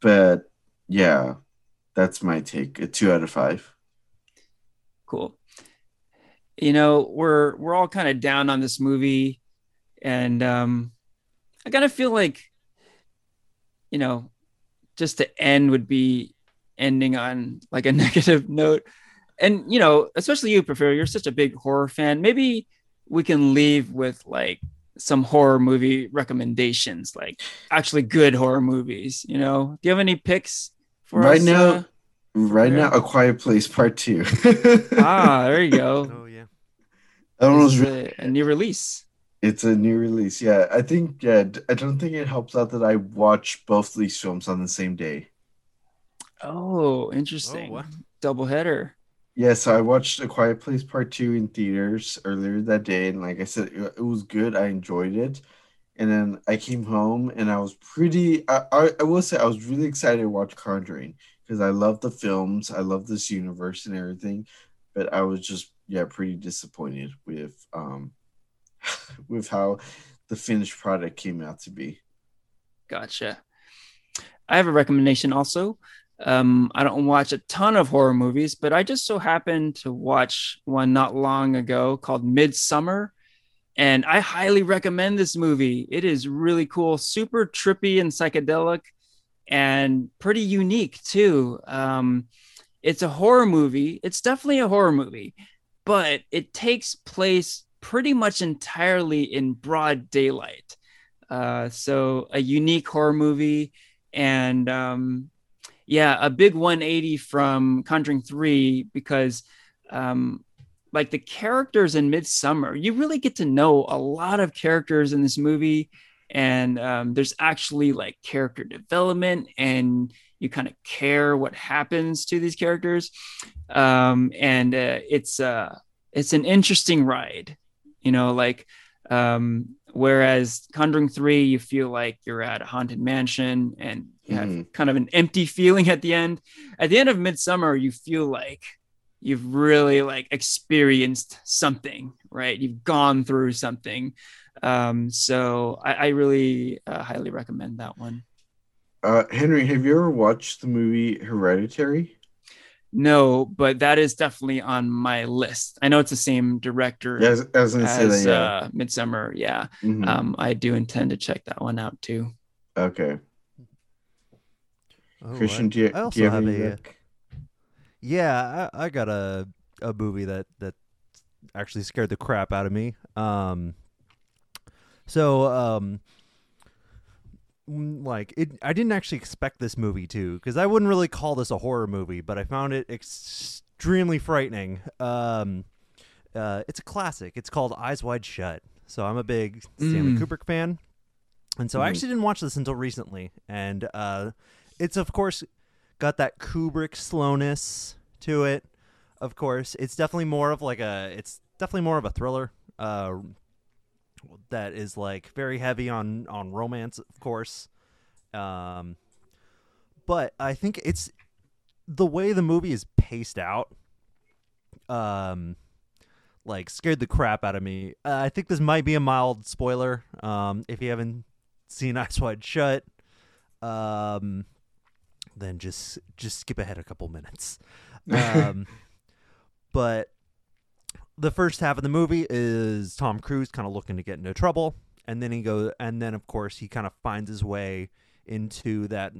B: but yeah, that's my take. A two out of five.
A: Cool. You know, we're we're all kind of down on this movie, and um, I kind of feel like, you know, just to end would be ending on like a negative note. And you know, especially you, Prefer, you're such a big horror fan. Maybe we can leave with like some horror movie recommendations, like actually good horror movies. You know, do you have any picks for
B: Right
A: us?
B: now-
A: uh?
B: Right now, A Quiet Place Part Two.
A: ah, there you go.
C: Oh yeah.
B: that one was really
A: a, a new release.
B: It's a new release. Yeah, I think yeah, d- I don't think it helps out that I watch both these films on the same day.
A: Oh, interesting.
C: what?
A: Double header.
B: Yeah, so I watched A Quiet Place Part 2 in theaters earlier that day and like I said it, it was good. I enjoyed it. And then I came home and I was pretty I, I, I will say I was really excited to watch Conjuring because I love the films, I love this universe and everything, but I was just yeah, pretty disappointed with um with how the finished product came out to be.
A: Gotcha. I have a recommendation also. Um, I don't watch a ton of horror movies, but I just so happened to watch one not long ago called Midsommar. And I highly recommend this movie. It is really cool, super trippy and psychedelic, and pretty unique too. Um, it's a horror movie. It's definitely a horror movie, but it takes place pretty much entirely in broad daylight. Uh, so a unique horror movie, and um, yeah, a big 180 from Conjuring 3 because um, like the characters in Midsommar, you really get to know a lot of characters in this movie. And um, there's actually like character development, and you kind of care what happens to these characters. Um, and uh, it's uh, it's an interesting ride, you know, like um, Whereas Conjuring 3, you feel like you're at a haunted mansion and you have
B: Mhm.
A: kind of an empty feeling at the end. At the end of Midsommar, you feel like you've really like experienced something, right? You've gone through something. Um, so I, I really uh, highly recommend that one.
B: Uh, Henry, have you ever watched the movie Hereditary?
A: No, but that is definitely on my list. I know it's the same director
B: Yeah, I was, I was gonna say
A: as
B: that. Yeah.
A: uh, Midsommar. Yeah.
B: Mhm.
A: Um, I do intend to check that one out too.
B: okay,
C: Oh,
B: Christian,
C: I-
B: do you,
C: I also
B: you have,
C: have a-
B: rec-
C: Yeah, I, I got a a movie that that actually scared the crap out of me. Um, so um, mm, like it, I didn't actually expect this movie to because I wouldn't really call this a horror movie, but I found it extremely frightening. Um, uh, it's a classic. It's called Eyes Wide Shut. So I'm a big Stanley
A: Mm.
C: Kubrick fan, and so I
B: Mhm.
C: actually didn't watch this until recently, and uh, it's of course got that Kubrick slowness to it. Of course, it's definitely more of like a it's definitely more of a thriller uh that is like very heavy on on romance, of course. Um but I think it's the way the movie is paced out um like scared the crap out of me. Uh, I think this might be a mild spoiler um if you haven't seen Eyes Wide Shut. Um then just just skip ahead a couple minutes. Um, but the first half of the movie is Tom Cruise kind of looking to get into trouble, and then he goes, and then of course he kind of finds his way into that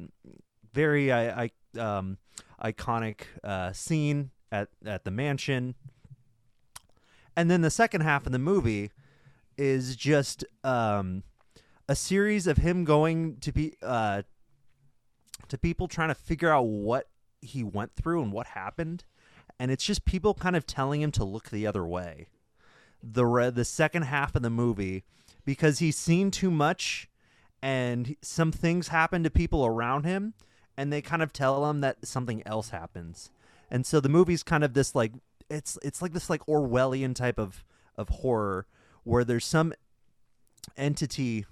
C: very I, I um, iconic uh, scene at at the mansion, and then the second half of the movie is just um, a series of him going to be uh, to people trying to figure out what he went through and what happened. And it's just people kind of telling him to look the other way. The re- the second half of the movie because he's seen too much and some things happen to people around him and they kind of tell him that something else happens. And so the movie's kind of this like it's it's like this like orwellian type of of horror where there's some entity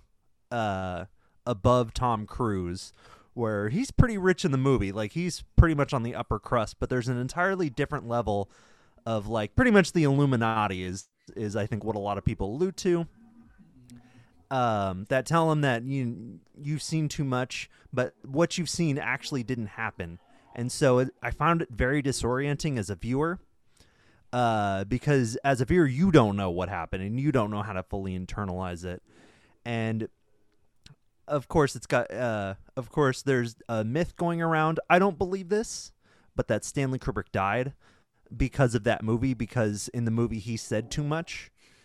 C: uh above Tom Cruise where he's pretty rich in the movie. Like he's pretty much on the upper crust, but there's an entirely different level of like pretty much the Illuminati is is I think what a lot of people allude to. Um, that tell him that you you've seen too much, but what you've seen actually didn't happen, and so it, I found it very disorienting as a viewer. Uh, because as a viewer, you don't know what happened, and you don't know how to fully internalize it, and of course it's got uh of course there's a myth going around. I don't believe this but that stanley kubrick died because of that movie because in the movie he said too much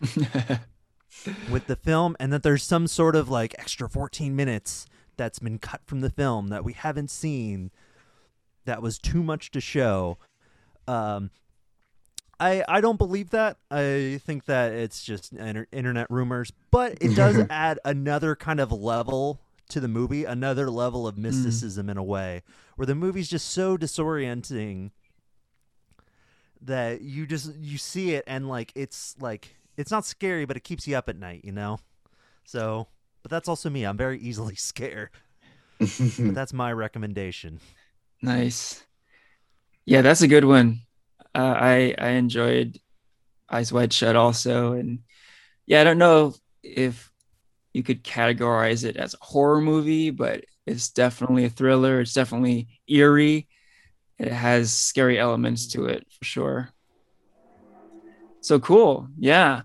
C: with the film and that there's some sort of like extra 14 minutes that's been cut from the film that we haven't seen that was too much to show. Um I, I don't believe that. I think that it's just inter- internet rumors, but it does add another kind of level to the movie, another level of mm. mysticism in a way, where the movie's just so disorienting that you just you see it and like it's like it's not scary, but it keeps you up at night, you know. So, but that's also me. I'm very easily scared. But that's my recommendation.
A: Nice. Yeah, that's a good one. Uh, I I enjoyed Eyes Wide Shut also, and yeah, I don't know if you could categorize it as a horror movie, but it's definitely a thriller. It's definitely eerie. It has scary elements to it for sure. So cool. Yeah.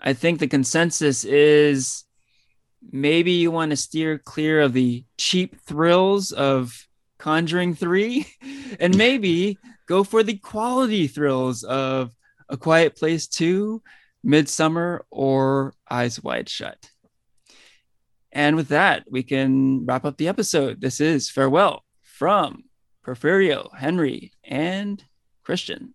A: I think the consensus is maybe you want to steer clear of the cheap thrills of Conjuring 3 and maybe go for the quality thrills of A Quiet Place 2, Midsommar, or Eyes Wide Shut. And with that, we can wrap up the episode. This is Farewell from Porfirio, Henry, and Christian.